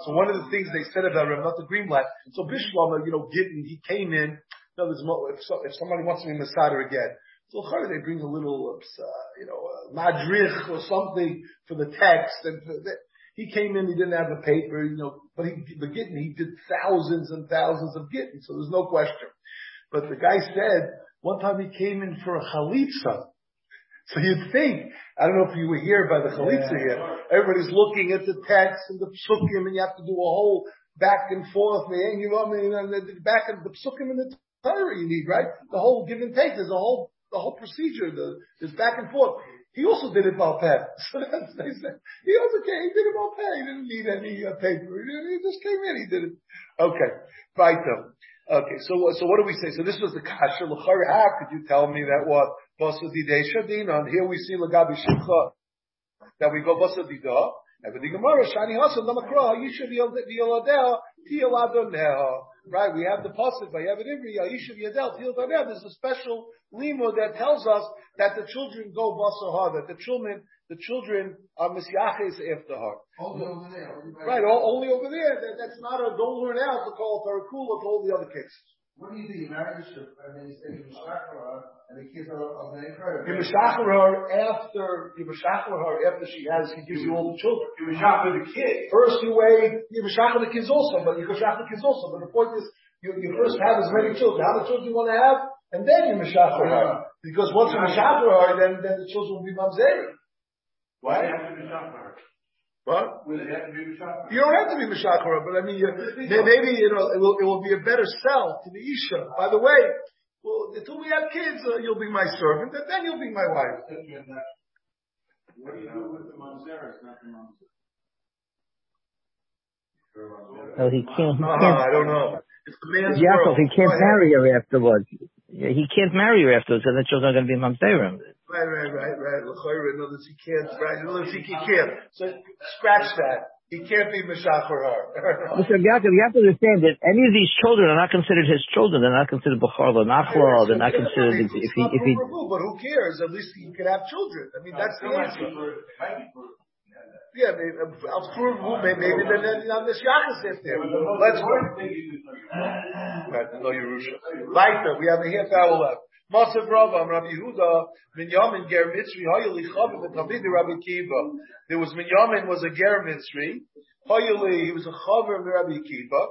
So one of the things they said about Rav Nata Greenblatt, so Bishlama, you know, Gittin, he came in. No, if, so, if somebody wants to be Masada again, so they bring a little, uh, you know, a madrich or something for the text. And for the, he came in, he didn't have the paper, you know, but he, the gittin, he did thousands and thousands of gittin, so there's no question. But the guy said, one time he came in for a chalitza. So you'd think, I don't know if you were here by the chalitza Yeah. here, everybody's looking at the text and the psukim and you have to do a whole back and forth, and you know, I mean, and the back and the psukim and the Torah you need, right? The whole give and take, there's a whole, the whole procedure, the, there's back and forth. He also did it Balpeh. So that's, they said, he also came, he did it Balpeh. He didn't need any uh, paper. He, just came in, he did it. Okay. Right though. Okay, so so what do we say? So this was the kasha. How could you tell me that what basa didei shadina? And here we see lagabi shikha that we go basa dida. And with the Gemara, shani hasan lamakra yisha v'yoladeh tiyaladoneh. Right, we have the pasuk by Yevid Ivri yisha v'yadel tiyaladoneh. There's a special limo that tells us that the children go basa ha, that the children the children are misyaches after her. It over there. Right, only over there. That, that's not a don't learn out to call Tarakula to all the other cases. What do you marry the ship, and then you say you her, and the kids are of the incredible. You her after you mashachar her after she has he gives you all the children. You mashachar the kid. First you wait, you mashachar the kids also, but you mashachar the kids also. But the point is you, you first have as many children. How many children you want to have? And then you mashachar her. Because once you mashachar her, then, then the children will be mamzeri. Why do you have to be shachar? What? Will they have to be shachar? You don't have to be mashachar, but I mean, you, maybe you know it will, it will be a better sell to the isha. By the way, well, until we have kids, uh, you'll be my servant, and then you'll be my wife. What do you do with the mamzeres, not the mamzer? No, he can't. He Uh, can't. I don't know. It's the man's Yaakov, world. he can't Go ahead. marry her afterwards. He can't marry her afterwards, and the children are going to be mamzerim. Right, right, right, right. L'chayra, in other words, he can't. Right, in other words, he, he can't. So scratch that. He can't be mashachar her. Mr. Yaakov, you have to understand that any of these children are not considered his children. They're not considered Bechar Nachla. They're not considered if It's he not if he. provable, but who cares? At least he can have children. I mean, that's the answer. Yeah, maybe, I'll prove who. Maybe, maybe then then on the shachas if there. Let's go. Right, no Yerusha. Weiter, we have a half hour left. Masav Rava, Rabbi Yehuda, Minyamin Ger Mitzri, Hayali Chavi, the Talmidi Rabbi Kiva. There was Minyamin was a Ger Mitzri. Hayali, he was a Chaver of Rabbi Kiva.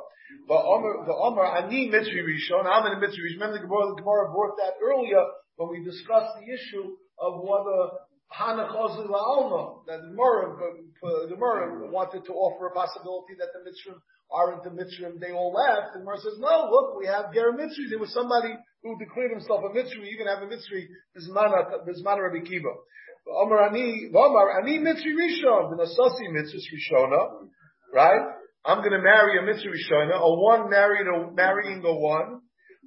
The Omer, Ani Mitzri Rishon, I'm in a Mitzri Rishon. Remember the Gemara, the Gemara brought that earlier when we discussed the issue of whether Hana Chazli La'alma, that the Gemara, the Gemara wanted to offer a possibility that the Mitzrim aren't the Mitzrim, they all left. And Gemara says, no, look, we have Ger Mitzri. There was somebody who declared himself a Mitzri, even have a Mitzri, Bismana, Bismana uh, Rabbi Kiva. Omar Ani, Omar Ani Mitzri Rishon, the Nasasi Mitzri Rishona, right? I'm gonna marry a Mitzri Rishona, a one married a, marrying a one.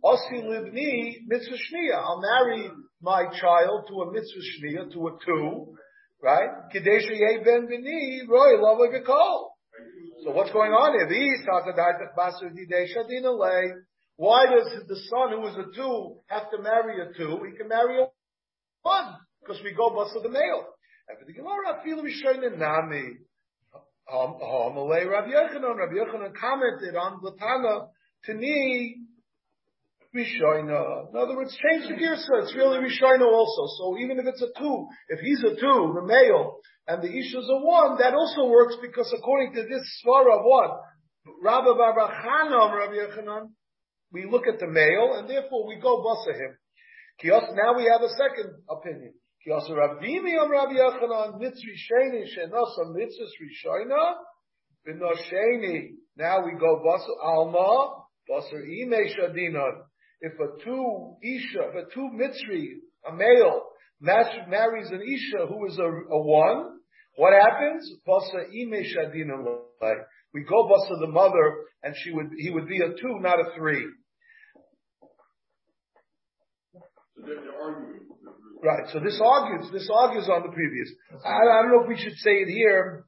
Osi Livni Mitzvah Shnia. I'll marry my child to a Mitzvah Shnia, to a two, right? Kadesha Yeh Ben Bini, Roy Lava Gekol. So what's going on here? Why does the son who is a two have to marry a two? He can marry a one because we go bus of the male. Nami. Um, um, Hamalei Rabbi Yochanan. Commented on the Tana Tani Rishoina. In other words, change the gear so it's really Rishoina also. So even if it's a two, if he's a two, the male, and the Isha's a one, that also works because according to this svara of what? Rabbi Barachanam, Rabbi Yochanan, we look at the male and therefore we go basa him. Now we have a second opinion. Now we go basa alma, basa ime shadinan. If a two isha, if a two mitzri, a male, marries an isha who is a, a one, what happens? Basa ime. We go basa the mother, and she would he would be a two, not a three. Right. So this argues. This argues on the previous. I, I don't know if we should say it here.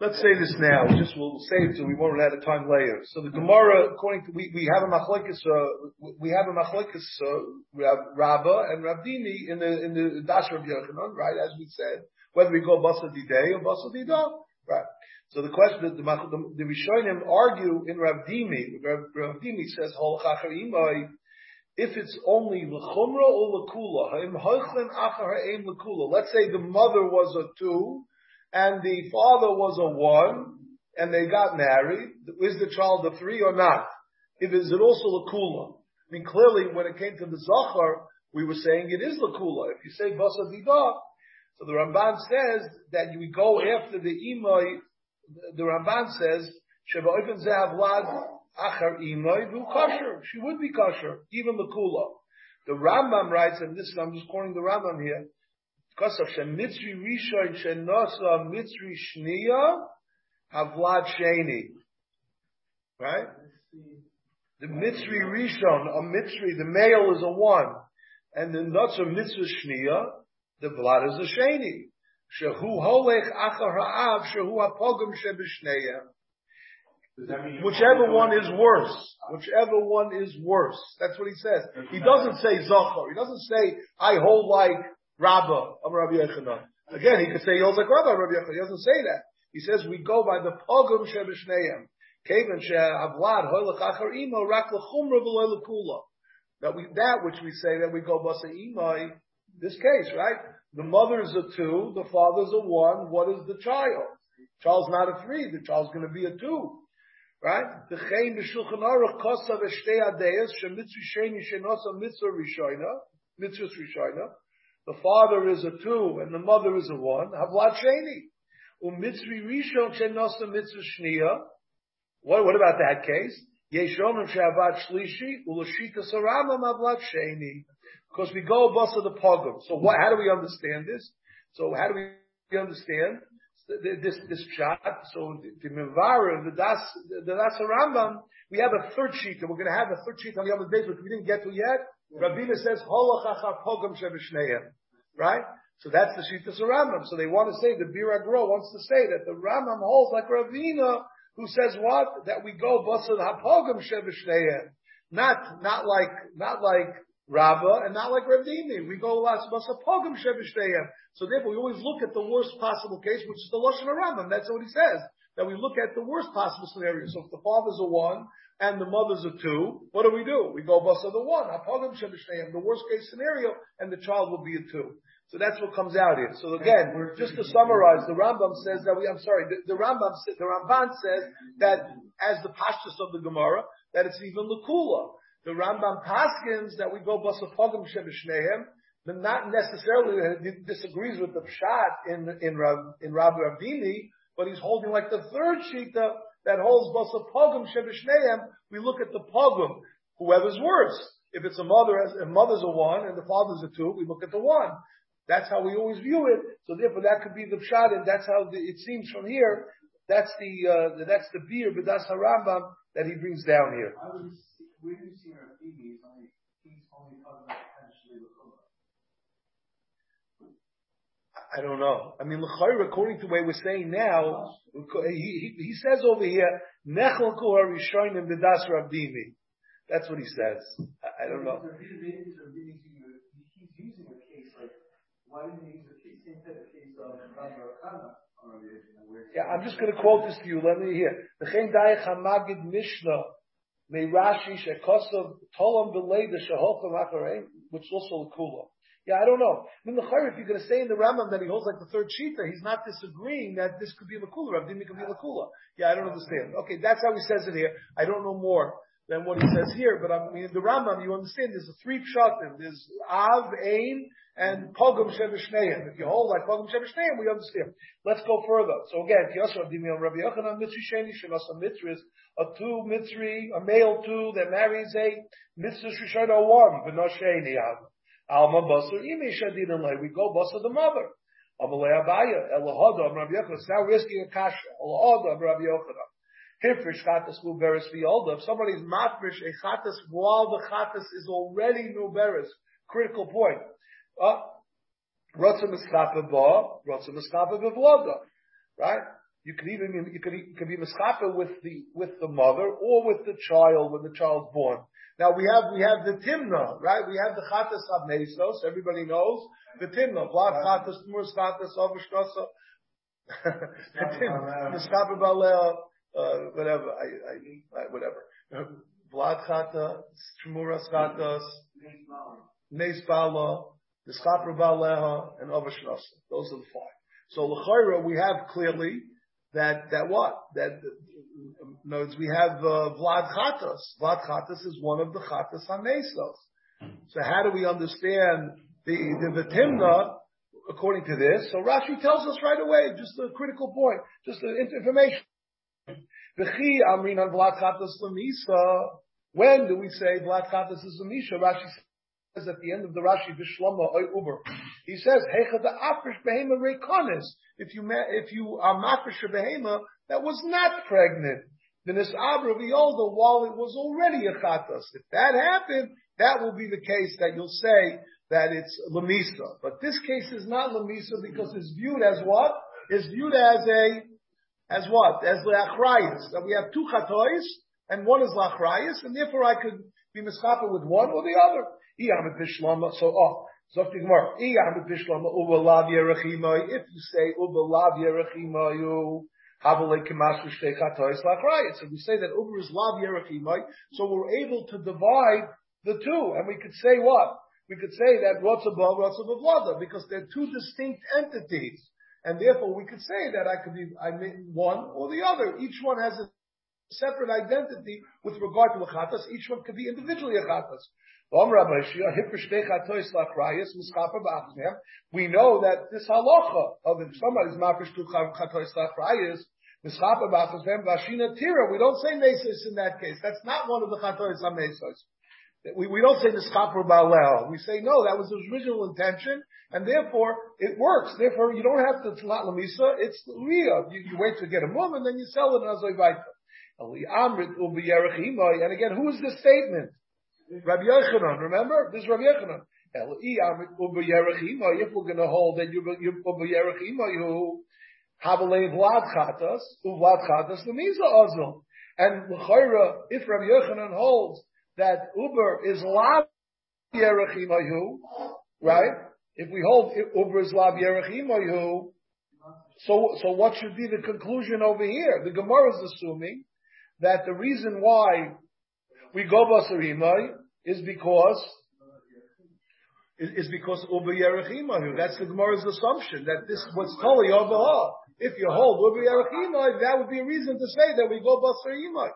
Let's say this now. Just we'll say it so we won't run out of time later. So the Gemara, according to we, we have a machlekes, uh, we have a machlekes uh, Rab- Rabba and Rabdini in the in the Dash Rabbi Yochanan, right? As we said, whether we go Basa Didei or Basa Didah, right? So the question, the, the, the, Rishonim argue in Rabdimi. Rab- Rabdimi says, "Hol chacharimai." if it's only l'chumra or l'kula. Let's say the mother was a two, and the father was a one, and they got married. Is the child a three or not? If is it also l'kula? I mean, clearly, when it came to the zachar, we were saying it is l'kula. If you say basa dida, so the Ramban says that we go after the imay. The Ramban says sheba oifen zehavlad achar vu kosher. She would be kosher, even l'kula. The Rambam writes, and this I'm just quoting the Rambam here. Of shemitzri rishon shenasa mitzri shniya havlad sheni. Right? The mitzri rishon, a mitzri, the male is a one, and the nuts of mitzvah shniya, the vlad is a sheni. Shehu holech achar ha'av, shehu ha'pogam shebishneya. Whichever one is worse. Whichever one is worse. That's what he says. He doesn't say Zachar. He doesn't say, I hold like Rabbah of Rabbi Yochanan. Again, he could say he holds like Rabbah of Rabbi Yochanan. He doesn't say that. He says we go by the Pogum Shebishneim. Kaven She'avlad Hoylach Achar Imo Rak L'kula. That we, that which we say that we go Basa Imai, this case, right? The mother is a two, the father's a one, what is the child? Child's not a three, the child's gonna be a two. Right? The Chaim B'Shulchan Aruch Kosa V'Shtei Adeyas Shemitzri Sheni Shenosa Mitzvah Rishoina Mitzvah The father is a two and the mother is a one. Havlat Sheni Umitzri Rishon Mitzvah Shnia What, what about that case? Yeshomim Shavat Shlishi Ulashita Saramam Havlat Sheni Because we go bus of the pogrom. So what, how do we understand this? So how do we understand? this this shot. So the Mivara, the Das the Das Rambam, we have a third sheet, and we're going to have a third sheet on the other days, which we didn't get to yet. Rabina says Holachachar Pogam Shevishneim, right? So that's the sheet of Rambam. So they want to say the Bira Gro wants to say that the Rambam holds like Ravina, who says what that we go Basad HaPogam Shevishneim, not not like not like Rabba and not like Rav We go last pogam shebishteyem. So therefore, we always look at the worst possible case, which is the lashon Rambam. That's what he says. That we look at the worst possible scenario. So if the father's a one and the mother's a two, what do we do? We go basa the one, pogam the worst case scenario, and the child will be a two. So that's what comes out here. So again, we're just to summarize, the Rambam says that we, I'm sorry, the, the Rambam, the Ramban says that as the pashtus of the Gemara, that it's even lakula the Rambam Paskins that we go basafogim shebishnehem, but not necessarily disagrees with the pshat in in Rav in Rabbi Rabdini, but he's holding like the third shita that holds basafogim shebishnehem. We look at the pogum, whoever's worse. If it's a mother, a mother's a one and the father's a two, we look at the one. That's how we always view it. So therefore, that could be the pshat, and that's how the, it seems from here. That's the uh, that's the beer, but that's Harambam that he brings down here we do see our only, I don't know. I mean, l'chayr, according to the way we're saying now, he, he, he says over here, nechel ku harishonim b'das rabdimi. That's what he says. I, I don't know. He's using a case why didn't he use a case, same type of case yeah, I'm just going to quote this to you. Let me hear. The Chen Dayach Hamagid Mishnah May Rashi shekosov tolam belay the sheholcham acharei, which is also kula. Yeah, I don't know. I mean, the if you're going to say in the Rambam that he holds like the third shita, he's not disagreeing that this could be lakula. Rav Dimi could be lakula. Yeah, I don't understand. Okay, that's how he says it here. I don't know more than what he says here, but I mean, in the Rambam, you understand, there's a three pshatim. There's Av, Ein, and Pogum Shevishneim. If you hold like Pogum Shevishneim, we understand. Let's go further. So again, Kiyosar Dimi on Rabbi Yochanan Mitzri Sheni Shenasa Mitzris, a two Mitzri, a male two that marries a Mitzri Shishayda one, but no Sheni Alma Basar Imi Shadin We go Basar the mother. Amalei Abaya, Elahoda, Rabbi Yochanan. Now risking a kasha. Elahoda, Rabbi Yochanan. Hifrish chatas muberes v'yolda. If somebody's mafrish a chatas while the chatas is already muberes, critical point. Uh, miskapa ba, rotza miskapa bevloda. Right? You can even you can, you can be miskapa with the with the mother or with the child when the child's born. Now we have we have the timna, right? We have the chatas abnesos. Everybody knows the timna. Vlad chatas, tmur chatas, avishkasa. Miskapa balea uh, whatever, I, I, I, whatever. Vlad chata, shmuras chatas, Nes Bala, Nischapra Baleha, and Avashnasa. Those are the five. So L'chaira, we have clearly that, that what? That, in other words, we have uh, Vlad Chatas. Vlad Chatas is one of the Chatas HaMesos. So how do we understand the, the, the Timna according to this? So Rashi tells us right away, just a critical point, just the information. Vlad. When do we say Vlad Chatas is Lamisha? Rashi says at the end of the Rashi, Vishlama Uber. He says, the Afrish Behema. If you, if you are Mafresh Behema that was not pregnant, then this Abra Violda, while it was already a Chatas. If that happened, that will be the case that you'll say that it's Lamisa. But this case is not Lamisa because it's viewed as what? It's viewed as a, as what? As Leachrayas. That we have two Chatois, and one is Lachrayas, and therefore I could be Miskapa with one or the other. So, oh, Zok Gemara, if you say ubalav yerechimayu, havalei kemashu shtei chatois lachrayit. So we say that uber is lav yerechimai, so we're able to divide the two, and we could say what? We could say that what's above, what's above vlada, because they're two distinct entities, and therefore we could say that I could be I mean one or the other. Each one has a separate identity with regard to a chatas. Each one could be individually a chatas. We know that this halacha of if somebody's mafish to chatois lachrayis, mischaper b'achashem vashina tira. We don't say mesos in that case. That's not one of the chatois mesos. We, we don't say mischaper ba'aleh. We say no, that was his original intention, and therefore it works. Therefore, you don't have to not lamisa. It's ria. You, you wait to get a mum and then you sell it as a And again, who is this statement? Rabbi Yochanan, remember? This is Rabbi Yochanan. If we're going to hold that you a vlad chatas, vlad chatas lemiza azul. And if Rabbi Yochanan holds that Uber is lav yerechimayu, right? If we hold Uber is lav yerechimayu, so so what should be the conclusion over here? The Gemara is assuming that the reason why we go basarimai is because is because yerechimahu. That's the Gemara's assumption that this what's totally If you hold uber yerechimahu, that would be a reason to say that we go basarimai.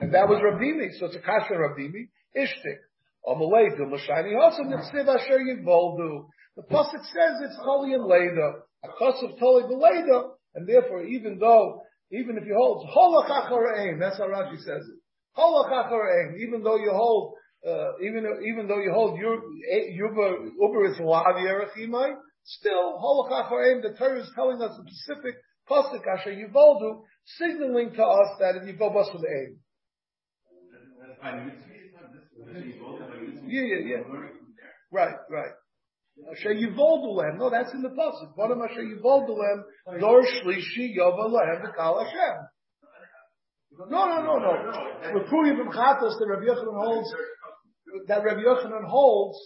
And that was Rabdimi. So it's a kasha Rabdimi. Ishtik. Amalei the Lashani Hasam Nitzniv Asher Yivoldu. The pasuk says it's Choli and Leda. A kos of Toli Beleda. And therefore, even though, even if you hold Holach Aim, that's how Rashi says it. Holach Aim, even though you hold, uh, even even though you hold Uber Uber is Lav Yerachimai, still Holach Aim, the Torah is telling us a specific pasuk Asher Yivoldu, signaling to us that if you go bus with aim. Yeah, yeah, yeah. Right, right. Asher yivoldu lem. No, that's in the pasuk. Bottom asher yivoldu lem. Dor shlishi yova lehem v'kal Hashem. No, no, no, no. From Chatos that Rabbi Yochanan holds that Rabbi Yochanan holds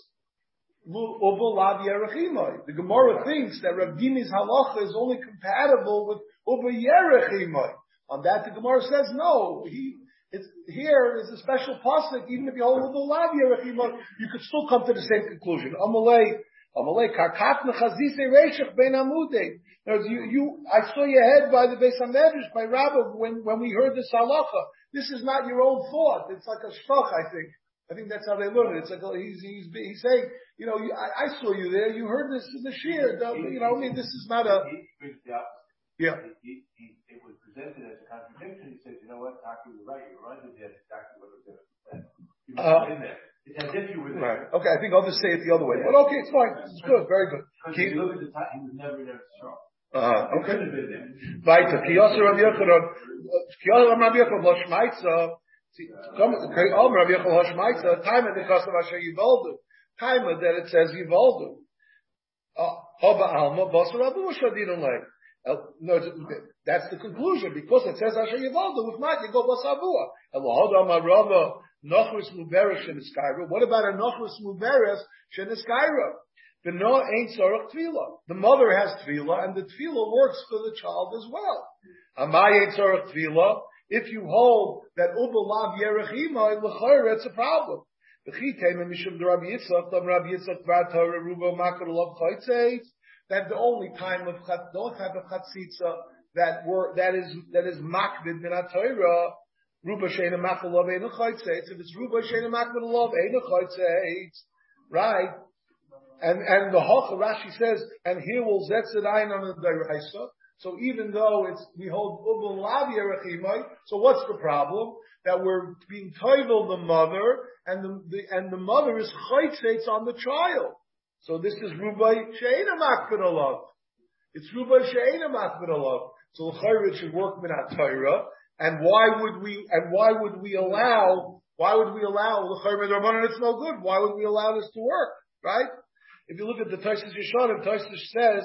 the Gemara thinks that Rabbi Dimi's halacha is only compatible with Uber Yerechimai. On that, the Gemara says no. He, it's, here is a special pasuk. Even if you hold Uber Lav Yerechimai, you could still come to the same conclusion. Amalei, Amalei, Karkat Nechazise Reishach Ben Amudei. You, you, I saw your head by the Beis Hamedrash, by Rabbi, when, when we heard this halacha. This is not your own thought. It's like a shtoch, I think. I think that's how they learn it. It's like he's he's he's saying, you know, I, I saw you there. You heard this in the shear. You know, I mean, this is not a. Yeah. He, he, it was presented as a contradiction. He says, you know what, doctor, you're right. You're right. That's exactly what it was. You were uh, in there. It's as if you were there. Right. Okay. I think I'll just say it the other way. But okay, it's fine. It's good. Very good. Because if you look at the time, he was never there strong. Uh, okay. Weiter. Kiyosar Rav Yochanan. Kiyosar Rav Yochanan. Lo Shmaitza. Om Rav Yochanan Lo Shmaitza. Time at the uh-huh. cost uh, of Asher Yivoldu. Time that it says Yivoldu. Hoba uh, Alma. Basar Abu Shadin Lay. Uh, no, that's the conclusion because it says Asher Yivoldu. If not, you go Basabua. Elohod Amarava. Nochris Muberes Sheniskaira. What about a Nochris Muberes Sheniskaira? The no ain't sorach tefillah. The mother has tefillah, and the tefillah works for the child as well. Amay ain't sorach tefillah. If you hold that ubalav yerechima in l'chayr, it's a problem. That the only time of only type of chatzitza that were that is that is makbid min Torah, ruba sheina makalov ein If it's ruba sheina makbid lov ein right? And and the Hocha Rashi says, and here will zetzadayin on the deraisa. So even though it's we hold ubul lavi so what's the problem? That we're being toivel the mother, and the, the and the mother is chaytzeitz on the child. So this is rubai sheina makbid alav. It's rubai sheina makbid alav. So the Chayrit should work minat Torah. And why would we? And why would we allow? Why would we allow the chayre It's no good. Why would we allow this to work? Right? If you look at the Taisus Yeshanim, Taisus says,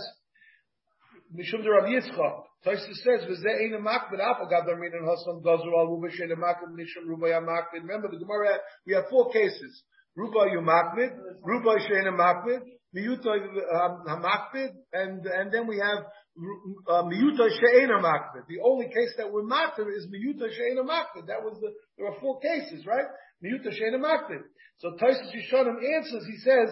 Mishum de Rav Yitzchak, Taisus says, "V'zeh ein makbid apel gad darmin and hasam gazer al ruba shein makbid mishum ruba yamakbid." Remember the Gemara. We have four cases: ruba yumakbid, ruba shein makbid, miyuta um, hamakbid, and and then we have miyuta she'ena. The only case that we're makbid is miyuta she'ena makbid. That was the, there are four cases, right? Miyuta she'ena makbid. So Taisus Yishanim answers, he says,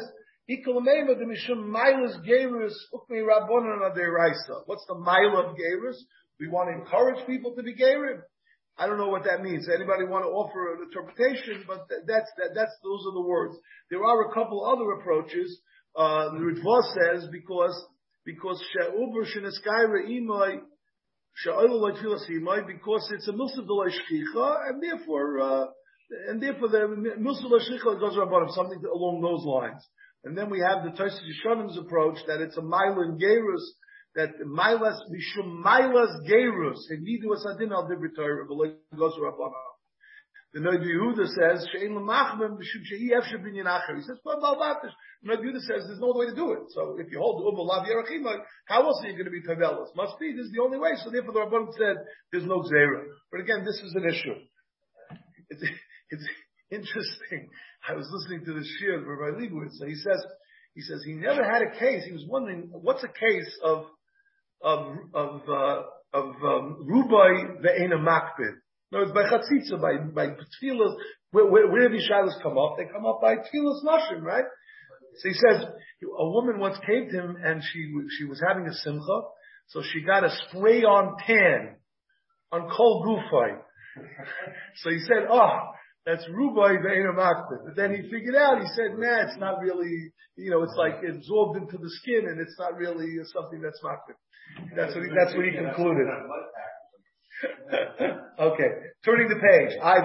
the mishum milas gerus ukmi rabbonon aderaisa. What's the mile of gerus? We want to encourage people to be gerim. I don't know what that means. Anybody want to offer an interpretation? But that's that, that's those are the words. There are a couple other approaches. Uh, the Ritva says because because she'uber sheneskaira imai because it's a milsa shchicha, and therefore, uh, and therefore the milsa shchicha goes rabbanim, something along those lines. And then we have the Tosis Yishonim's approach that it's a Milan Gerus, that Milas Mishum Milas Gerus, and Nidu Asadin al Dibritor, goes rabbanim. The Noid Yehuda says, Shein Lamachmem Mishum Shei Efshe Binyan Acher. He says, Well, Balbatish. Noid Yehuda says, there's no other way to do it. So if you hold the Uba Lav Yerachima, how else are you going to be Pavelis? Must be, this is the only way. So therefore the Rabban said, there's no Zera. But again, this is an issue. It's, it's interesting. I was listening to the Shir Rabbi Leibowitz. So he says, he says he never had a case. He was wondering, what's a case of, of, of, uh, of, um, Rubai Ve'ena Makbid? No, it's by chatzitza, by by tefillas. Where, where, where these shilas come up? They come up by tefillas nashim, right? So he says a woman once came to him and she she was having a simcha, so she got a spray on tan on kol gufay. so he said, "Oh, that's rubai ve'inamakbid." But then he figured out. He said, "Nah, it's not really. You know, it's like absorbed into the skin, and it's not really something that's makbid." That's what he, that's what he concluded. okay, turning the page. I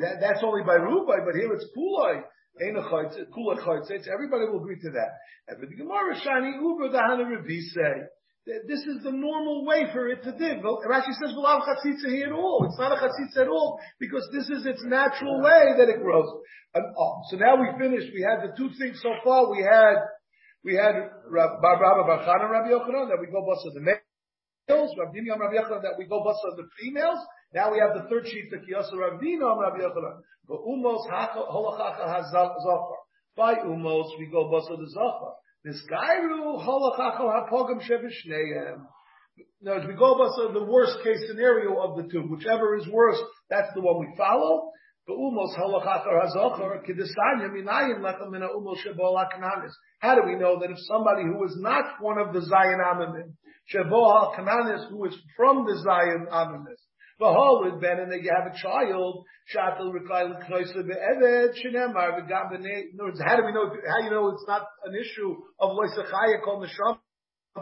that, that's only by rubai, but here it's kulai. Everybody will agree to that. The say. This is the normal way for it to do. Rashi says, "V'lav chatzitza here at all." It's not a chatzitza at all because this is its natural way that it grows. And, oh, so now we finished. We had the two things so far. We had we had Rabbi Bar Chana Rabbi Yochanan that we go bust the males, Rabbi Dimi Rabbi Yochanan that we go bust the females. Now we have the third sheet, the Kiyasa Rabbi Dino Rabbi Yochanan. But umos holachacha hazachar. By umos we go bust the zachar. This holachacha hapogam shevishneim. Now, we go bust the worst case scenario of the two, whichever is worse, that's the one we follow. How do we know that if somebody who is not one of the Zion Amimim, Shebo Kananis, who is from the Zion Amimim, Behold, Ben, and they have a child, Shatel Reklail Kloisa Be'eved, Shinemar, V'gam B'nei, in other words, how do we know, how you know it's not an issue of Loisachaya called Neshama,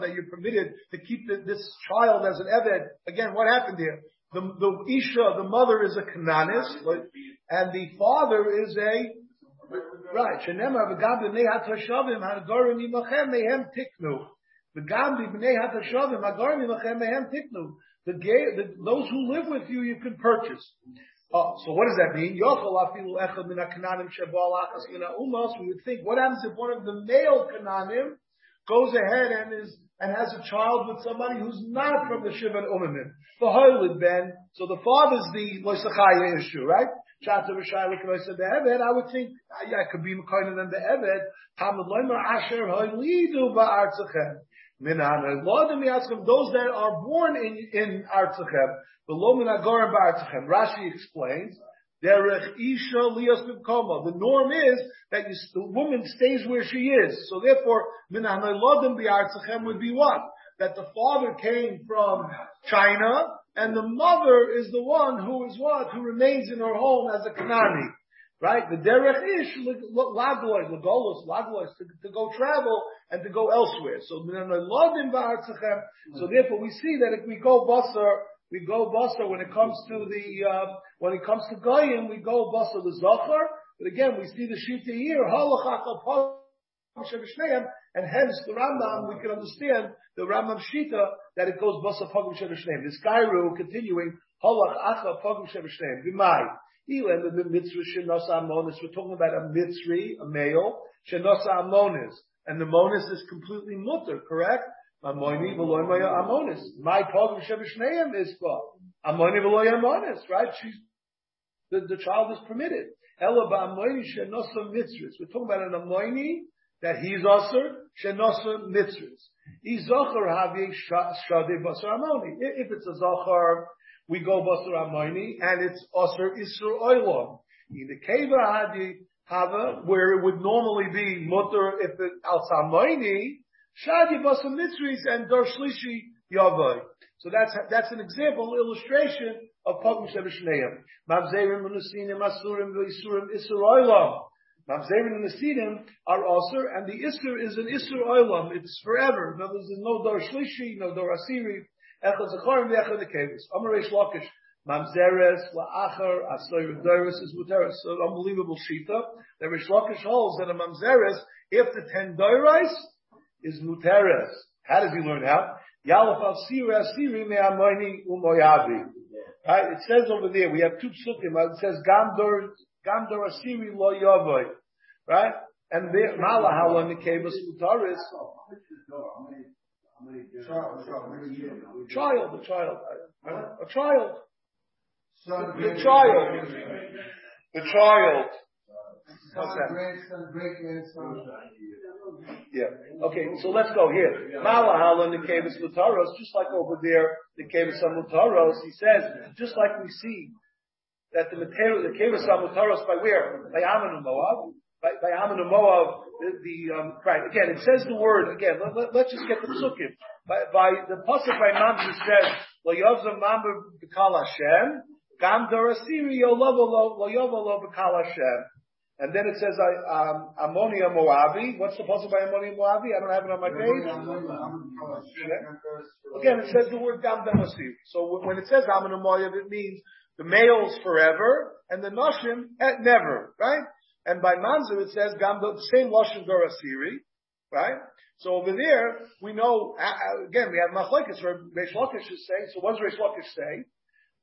that you're permitted to keep this child as an Eved? Again, what happened here? The, the Isha, the mother is a Cananis, and the father is a right. Shenemar v'gam b'nei hatashavim hagarim imachem mehem tiknu. V'gam b'nei hatashavim hagarim imachem mehem tiknu. The, those who live with you, you can purchase. Oh, so what does that mean? We would think, what happens if one of the male kananim goes ahead and is and has a child with somebody who's not from the Shivan Umimim. The Hoylid Ben, so the father's the Loisachaya issue, right? I would think, yeah, I could be Mekoinen than the Tamad Loimer Asher those that are born in, in Artzachem, the Lomin Agorim Ba'artzachem. Rashi explains, Derech Isha Lias. The norm is that you, the woman stays where she is. So therefore, Minan Lodim B'artzachem would be what? That the father came from China, and the mother is the one who is what? Who remains in her home as a Kanani. Right? The derech ish laglois, lagolos, laglois, to go travel and to go elsewhere. So so therefore we see that if we go basar, we go basar when it comes to the uh, when it comes to goyim, we go basar the zachar. But again, we see the shita here, and hence the Rambam, we can understand the Rambam shita that it goes basar pagum shevishneim. This Gairu continuing halach acha pagum shevishneim. B'mai. Even the mitzvah shenos amonis, we're talking about a mitzri, a male, shenos amonis, and the monis is completely mutter, correct? Amoini v'loy maya amonis. My pogum shevishneim is for amoni v'loy amonis, right? She's the, the child is permitted. Ela ba'amoini shenosa mitzvahs. We're talking about an amoini that he's also shenosa mitzvahs. Izocher havi shade basar amoni. If it's a zochar we go Basar Amayni, and it's Osir Isur Oilom. In the Keva Hadi Hava, where it would normally be Mutter if it's Al Samayni, Shadi Basar Mitzris and Dar Shlishi Yavai. So that's, that's an example, illustration of Pagum Shevishneim. Mavzerim Unusinim Asurim V'Isurim Isur Oilom. Mamzerim and Nesidim are Osir, and the Isur is an Isur Oilam. It's forever. In other words, there's no Dar Shlishi, no Dar Asiri. Echad Zachorim v'Echad Nekevis. Amar Reish Lakish. Mamzeres la'achar asoy redoris is muteris. So unbelievable shita. That Reish Lakish holds that a mamzeres, if the ten doirais, is muteris. How does he learn how? Yalaf al siri asiri me'amoini umoyavi. Right? It says over there, we have two psukim. It says gamdor, gamdor asiri lo yavoy. Right? And there, mala how on the kebus mutaris. Child, a child, a child. The child. The child. Yeah. Okay, so let's go here. Malahal in the Kavis Mutaros, just like over there, the Kavis Mutaros, he says, just like we see that the material, the Kavis Mutaros by where? By Ammon and Moab. By, by Ammon and Moab, the, the um, right again. It says the word again. Let, us just get the psukim. By, by the pasuk by Mamzer says lo yovza mamber b'kal Hashem gam dorasiri yo lo lo lo b'kal Hashem. And then it says um, ammonia Moavi. What's the pasuk by ammonia Moavi? I don't have it on my page. Again, it says the word gam dorasiri. So when it says ammonia Moav, it means the males forever and the noshim at never, right? And by Manzu it says Gam the same Lashon Dorasiri, right? So over there, we know, again, we have Machlekes where Reish Lakish is saying, so what does Reish Lakish say?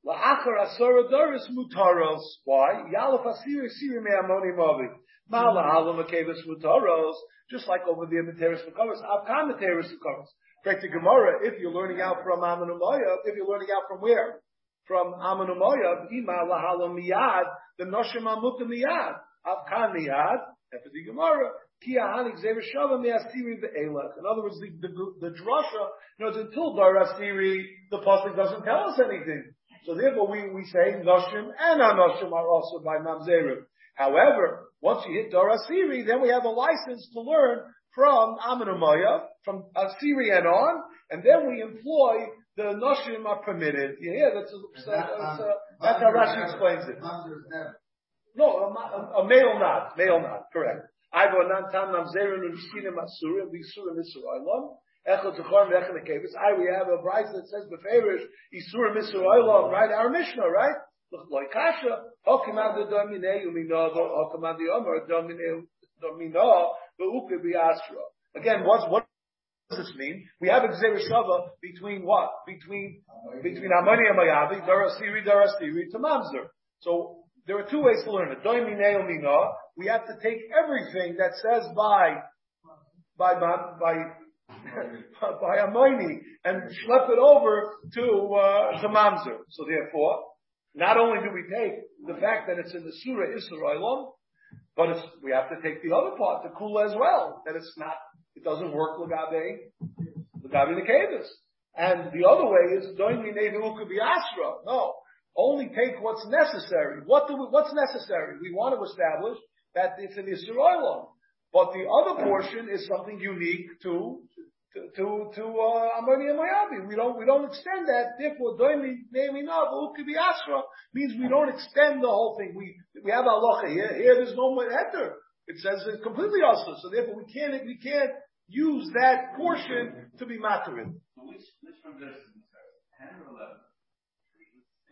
La'achar asara doris mutaros. Why? Yalaf asiri siri me'amoni movi. Ma'ala halam akevis mutaros. Just like over there, Materis Makaros. Avkan Makaros. Back to Gemara, if you're learning out from Amanumaya, if you're learning out from where? From Amanumaya, Ima lahalam miyad, the Noshim Amuta miyad. Avkan miyad, the Gemara, in other words, the, the, the drasha, you know, until Darasiri, the pasuk doesn't tell us anything. So therefore we, we say Noshim and Anoshim are also by Mamzerim. However, once you hit Darasiri, then we have a license to learn from Amenamaya, from uh, Asiri and on, and then we employ the Noshim are permitted. Yeah, that's, a, that's, a, that's how Rashi explains it. No, a, a, male not, male not, correct. I go nan tam mamzerin u'nishkinim asurim v'isurim Yisraelim. Echot zechor v'echot nekevis. I we have a bride that says beferish isurim Yisraelim. Right, our Mishnah, right? Look like kasha. Hokim ad the domine umino hokim ad the omer domine domino v'uke b'asra. Again, what's what? This mean? We have a Shava between what? Between, between Amani and Mayavi, Darasiri, Darasiri to Mamzer. So, there are two ways to learn it. We have to take everything that says by, by, by, by, Amoini and schlep it over to, uh, to Mamzer. So therefore, not only do we take the fact that it's in the Surah Israelim, but we have to take the other part, the Kula as well, that it's not, it doesn't work Lagabe, Gabi Nekavis. And the other way is doing Nevu could be Asra. No. Only take what's necessary. What do we, what's necessary? We want to establish that it's an Israel But the other portion is something unique to to to uh, and Mayabi. We don't we don't extend that. Therefore, of who could be Asra means we don't extend the whole thing. We we have halacha here. Here there's no more heter. It says it's completely Asra. So therefore, we can't we can't use that portion to be materin. Which which from this ten or eleven?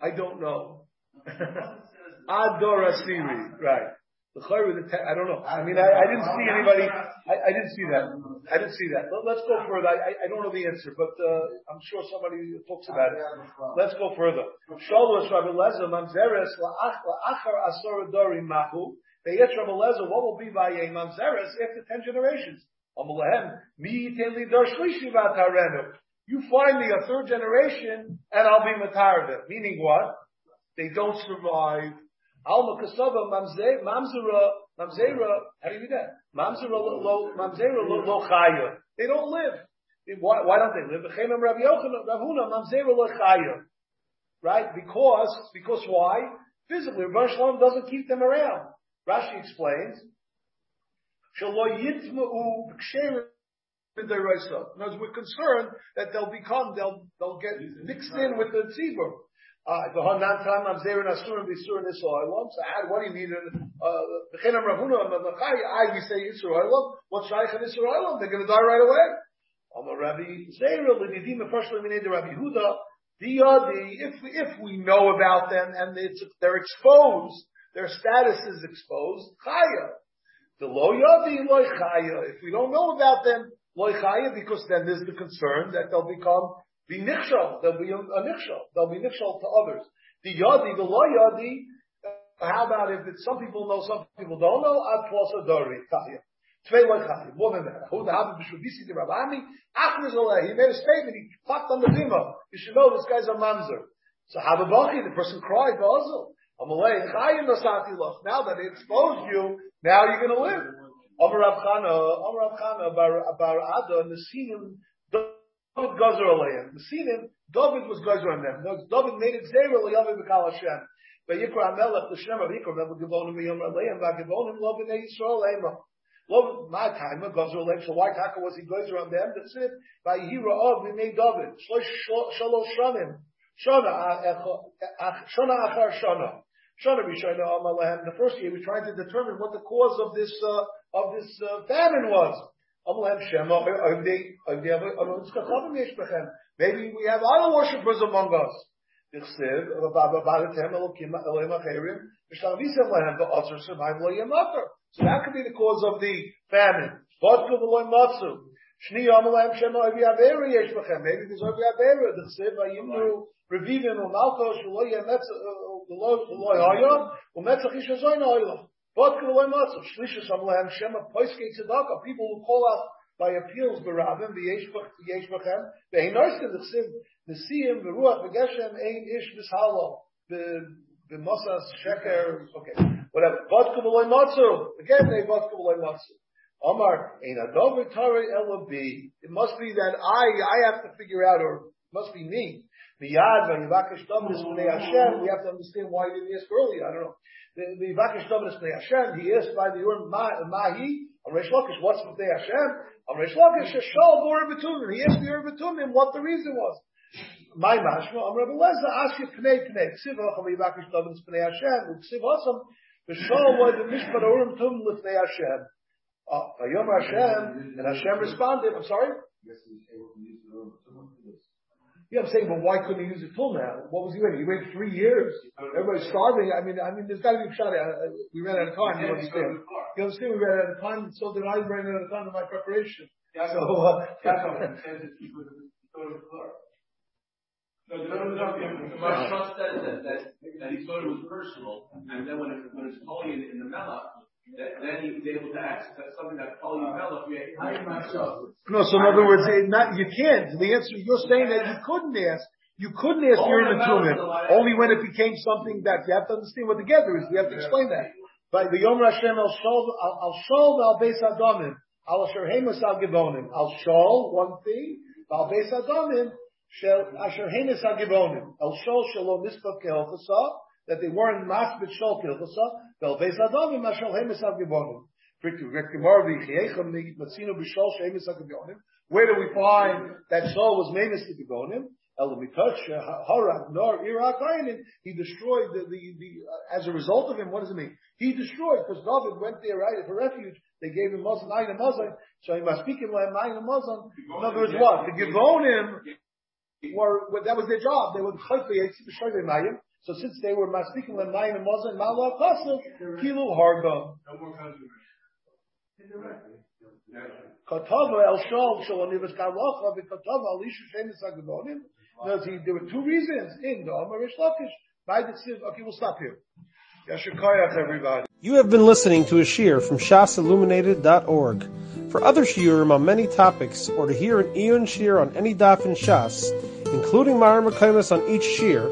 I don't know. Adora Siri, right. The I don't know. I mean, I, I didn't see anybody. I, I, didn't see that. I didn't see that. Let, us go further. I, I, don't know the answer, but uh, I'm sure somebody talks about it. Let's go further. Shalos Rabbi Mamzeres la'achar asor mahu. They asked Rabbi Lezer, what will be by a Mamzeres after ten generations? Amalehem mi li dar shlishi You find me a third generation, and I'll be matar Meaning what? They don't survive Alma kasava mamzera mamzera. How do you read that? Mamzera lo mamzera lo lo chaya. They don't live. Why, why don't they live? Chemem Rabbi Yochanan Ravuna mamzera lo chaya. Right? Because because why? Physically, Rosh Shalom doesn't keep them around. Rashi explains. Shalo yitma'u b'ksherim in other words, we're concerned that they'll become, they'll, they'll get mixed in with the tzibur. Uh, the Hanan time of Zerin Asurim Bisurin Israel. So add what do you? The Ravuna Machai. I we say Israel. What's Shaykh in Israel? They're going to die right away. Amar Rabbi Zeira L'Nidim Firstly Minei Rabbi Huda. The if we, if we know about them and it's, they're exposed, their status is exposed. Chaya. The lo yadi loy chaya. If we don't know about them, loy chaya, because then there's the concern that they'll become be nichshal. There'll be a, a nichshal. There'll be nichshal to others. The yadi, the lo yadi. How about if it's some people know, some people don't know? Ad plus a dori taya. Tvei lochai. More than that. Who the habit b'shudisi the Rabami? Achriz He made a statement. He clapped on the bima. You should know this guy's a mamzer. So Hababachi, the person cried. Amalei chayim nasati loch. Now that they exposed you, now you're going to live. Amar Rav Chana, Amar Rav Chana, Bar Ada, Nesinim, David Gazer Aleim. Nesinim, David was Gazer on them. David made it Zera Le'yavim B'kal Hashem. Vayikra Amelech L'Shem Avikra Rebbe Givonim V'yom Aleim V'Givonim Lo B'nei Yisrael Ema. Lo my time Gazer Aleim. So why Taka was he Gazer on them? That's it. Vayihira Of B'nei David. Shalosh Shanim. Shana Achar Shana. The first year we tried to determine what the cause of this uh, of this uh, famine was. Maybe we have other worshippers among us. So that could be the cause of the famine. Maybe there's Ovi Avera, the Chsev, Vayimnu, Revivim, Umalko, Shuloi Yemetz, Uloi Hoyo, Umetzach Ish Hazoyin Hoyo. People will call out by appeals barabim v'yesh b'chem v'heinorsim the nesiim v'ruach v'geshem ein ish v'shalo v'mosas sheker okay whatever. Vodka v'loy matzu again they vodka v'loy matzu Adov it must be that I I have to figure out or it must be me. V'yivakesh Hashem. We have to understand why you didn't ask earlier. I don't know. Vakish Dominus Bnei Hashem, he is by the Urim Mahi, on Reish Lakish, what's Bnei Hashem? On Reish Lakish, Shashol Bor Betumim, he asked the Urim Betumim what the reason was. My mashma, I'm Rabbi Leza, ask you Pnei Pnei, Ksiv Hacham Vakish Dominus Bnei Hashem, Ksiv Hasam, V'shol was the Mishpat Urim Vayom Hashem, and Hashem responded, I'm sorry? Yes, and he's saying what can use the one for this. yeah, I'm saying, but why couldn't he use it full now? What was he waiting? He waited three years. Everybody's starving. I mean, I mean, there's got to be a shot. Uh, we ran out of time. You understand? You understand? We ran out of time. So did I. Ran out of time in my preparation. Yeah, so, uh, that's what it says. It's go to the car. No, the trust says that, that, that he thought it was personal, and then when, it, when it's holy in, in the Melach, then he was able to ask. That's something that Paul Melech No, so in other words, not, you can't. The answer, is you're saying that you couldn't ask. You couldn't ask Urim and Tumim, only when it became something that you have to understand what the gather is. We have to explain that. But the Yom Hashem al Shol al Shol al Beis Adamim al Asher Hemus al Givonim al Shol one thing Val Beis Adamim, Shel Asher Henes HaGivonim, El Shol Shalom Nispav Kehochasa, that they weren't masbit Shol Kehochasa, Val Beis Adamim, Asher Henes HaGivonim. Where do we find that Saul was famous to Givonim? Harag, he destroyed the, the, the uh, as a result of him, what does it mean? He destroyed, because David went there, right, for refuge, they gave him Muslim, Ayin Muslim, so he must speak him like Ayin Muslim. In other words, what? The Givonim were, that was their job, they were, destroy the Mayim, so since they were speaking like Ayin Muslim, Malah Kasim, Kilu Harga. No more controversy. Katava El Shol Shalonivas Kalacha, Katava Alishu Shemis Agadonim. There were two reasons in the Amar Reish Lakish. By the okay, we'll stop here. Yashikayach, everybody. You have been listening to a shiur from shasilluminated.org. For other shiurim on many topics, or to hear an Eon shiur on any daf in Shas, including Mareh Mekomos on each shiur,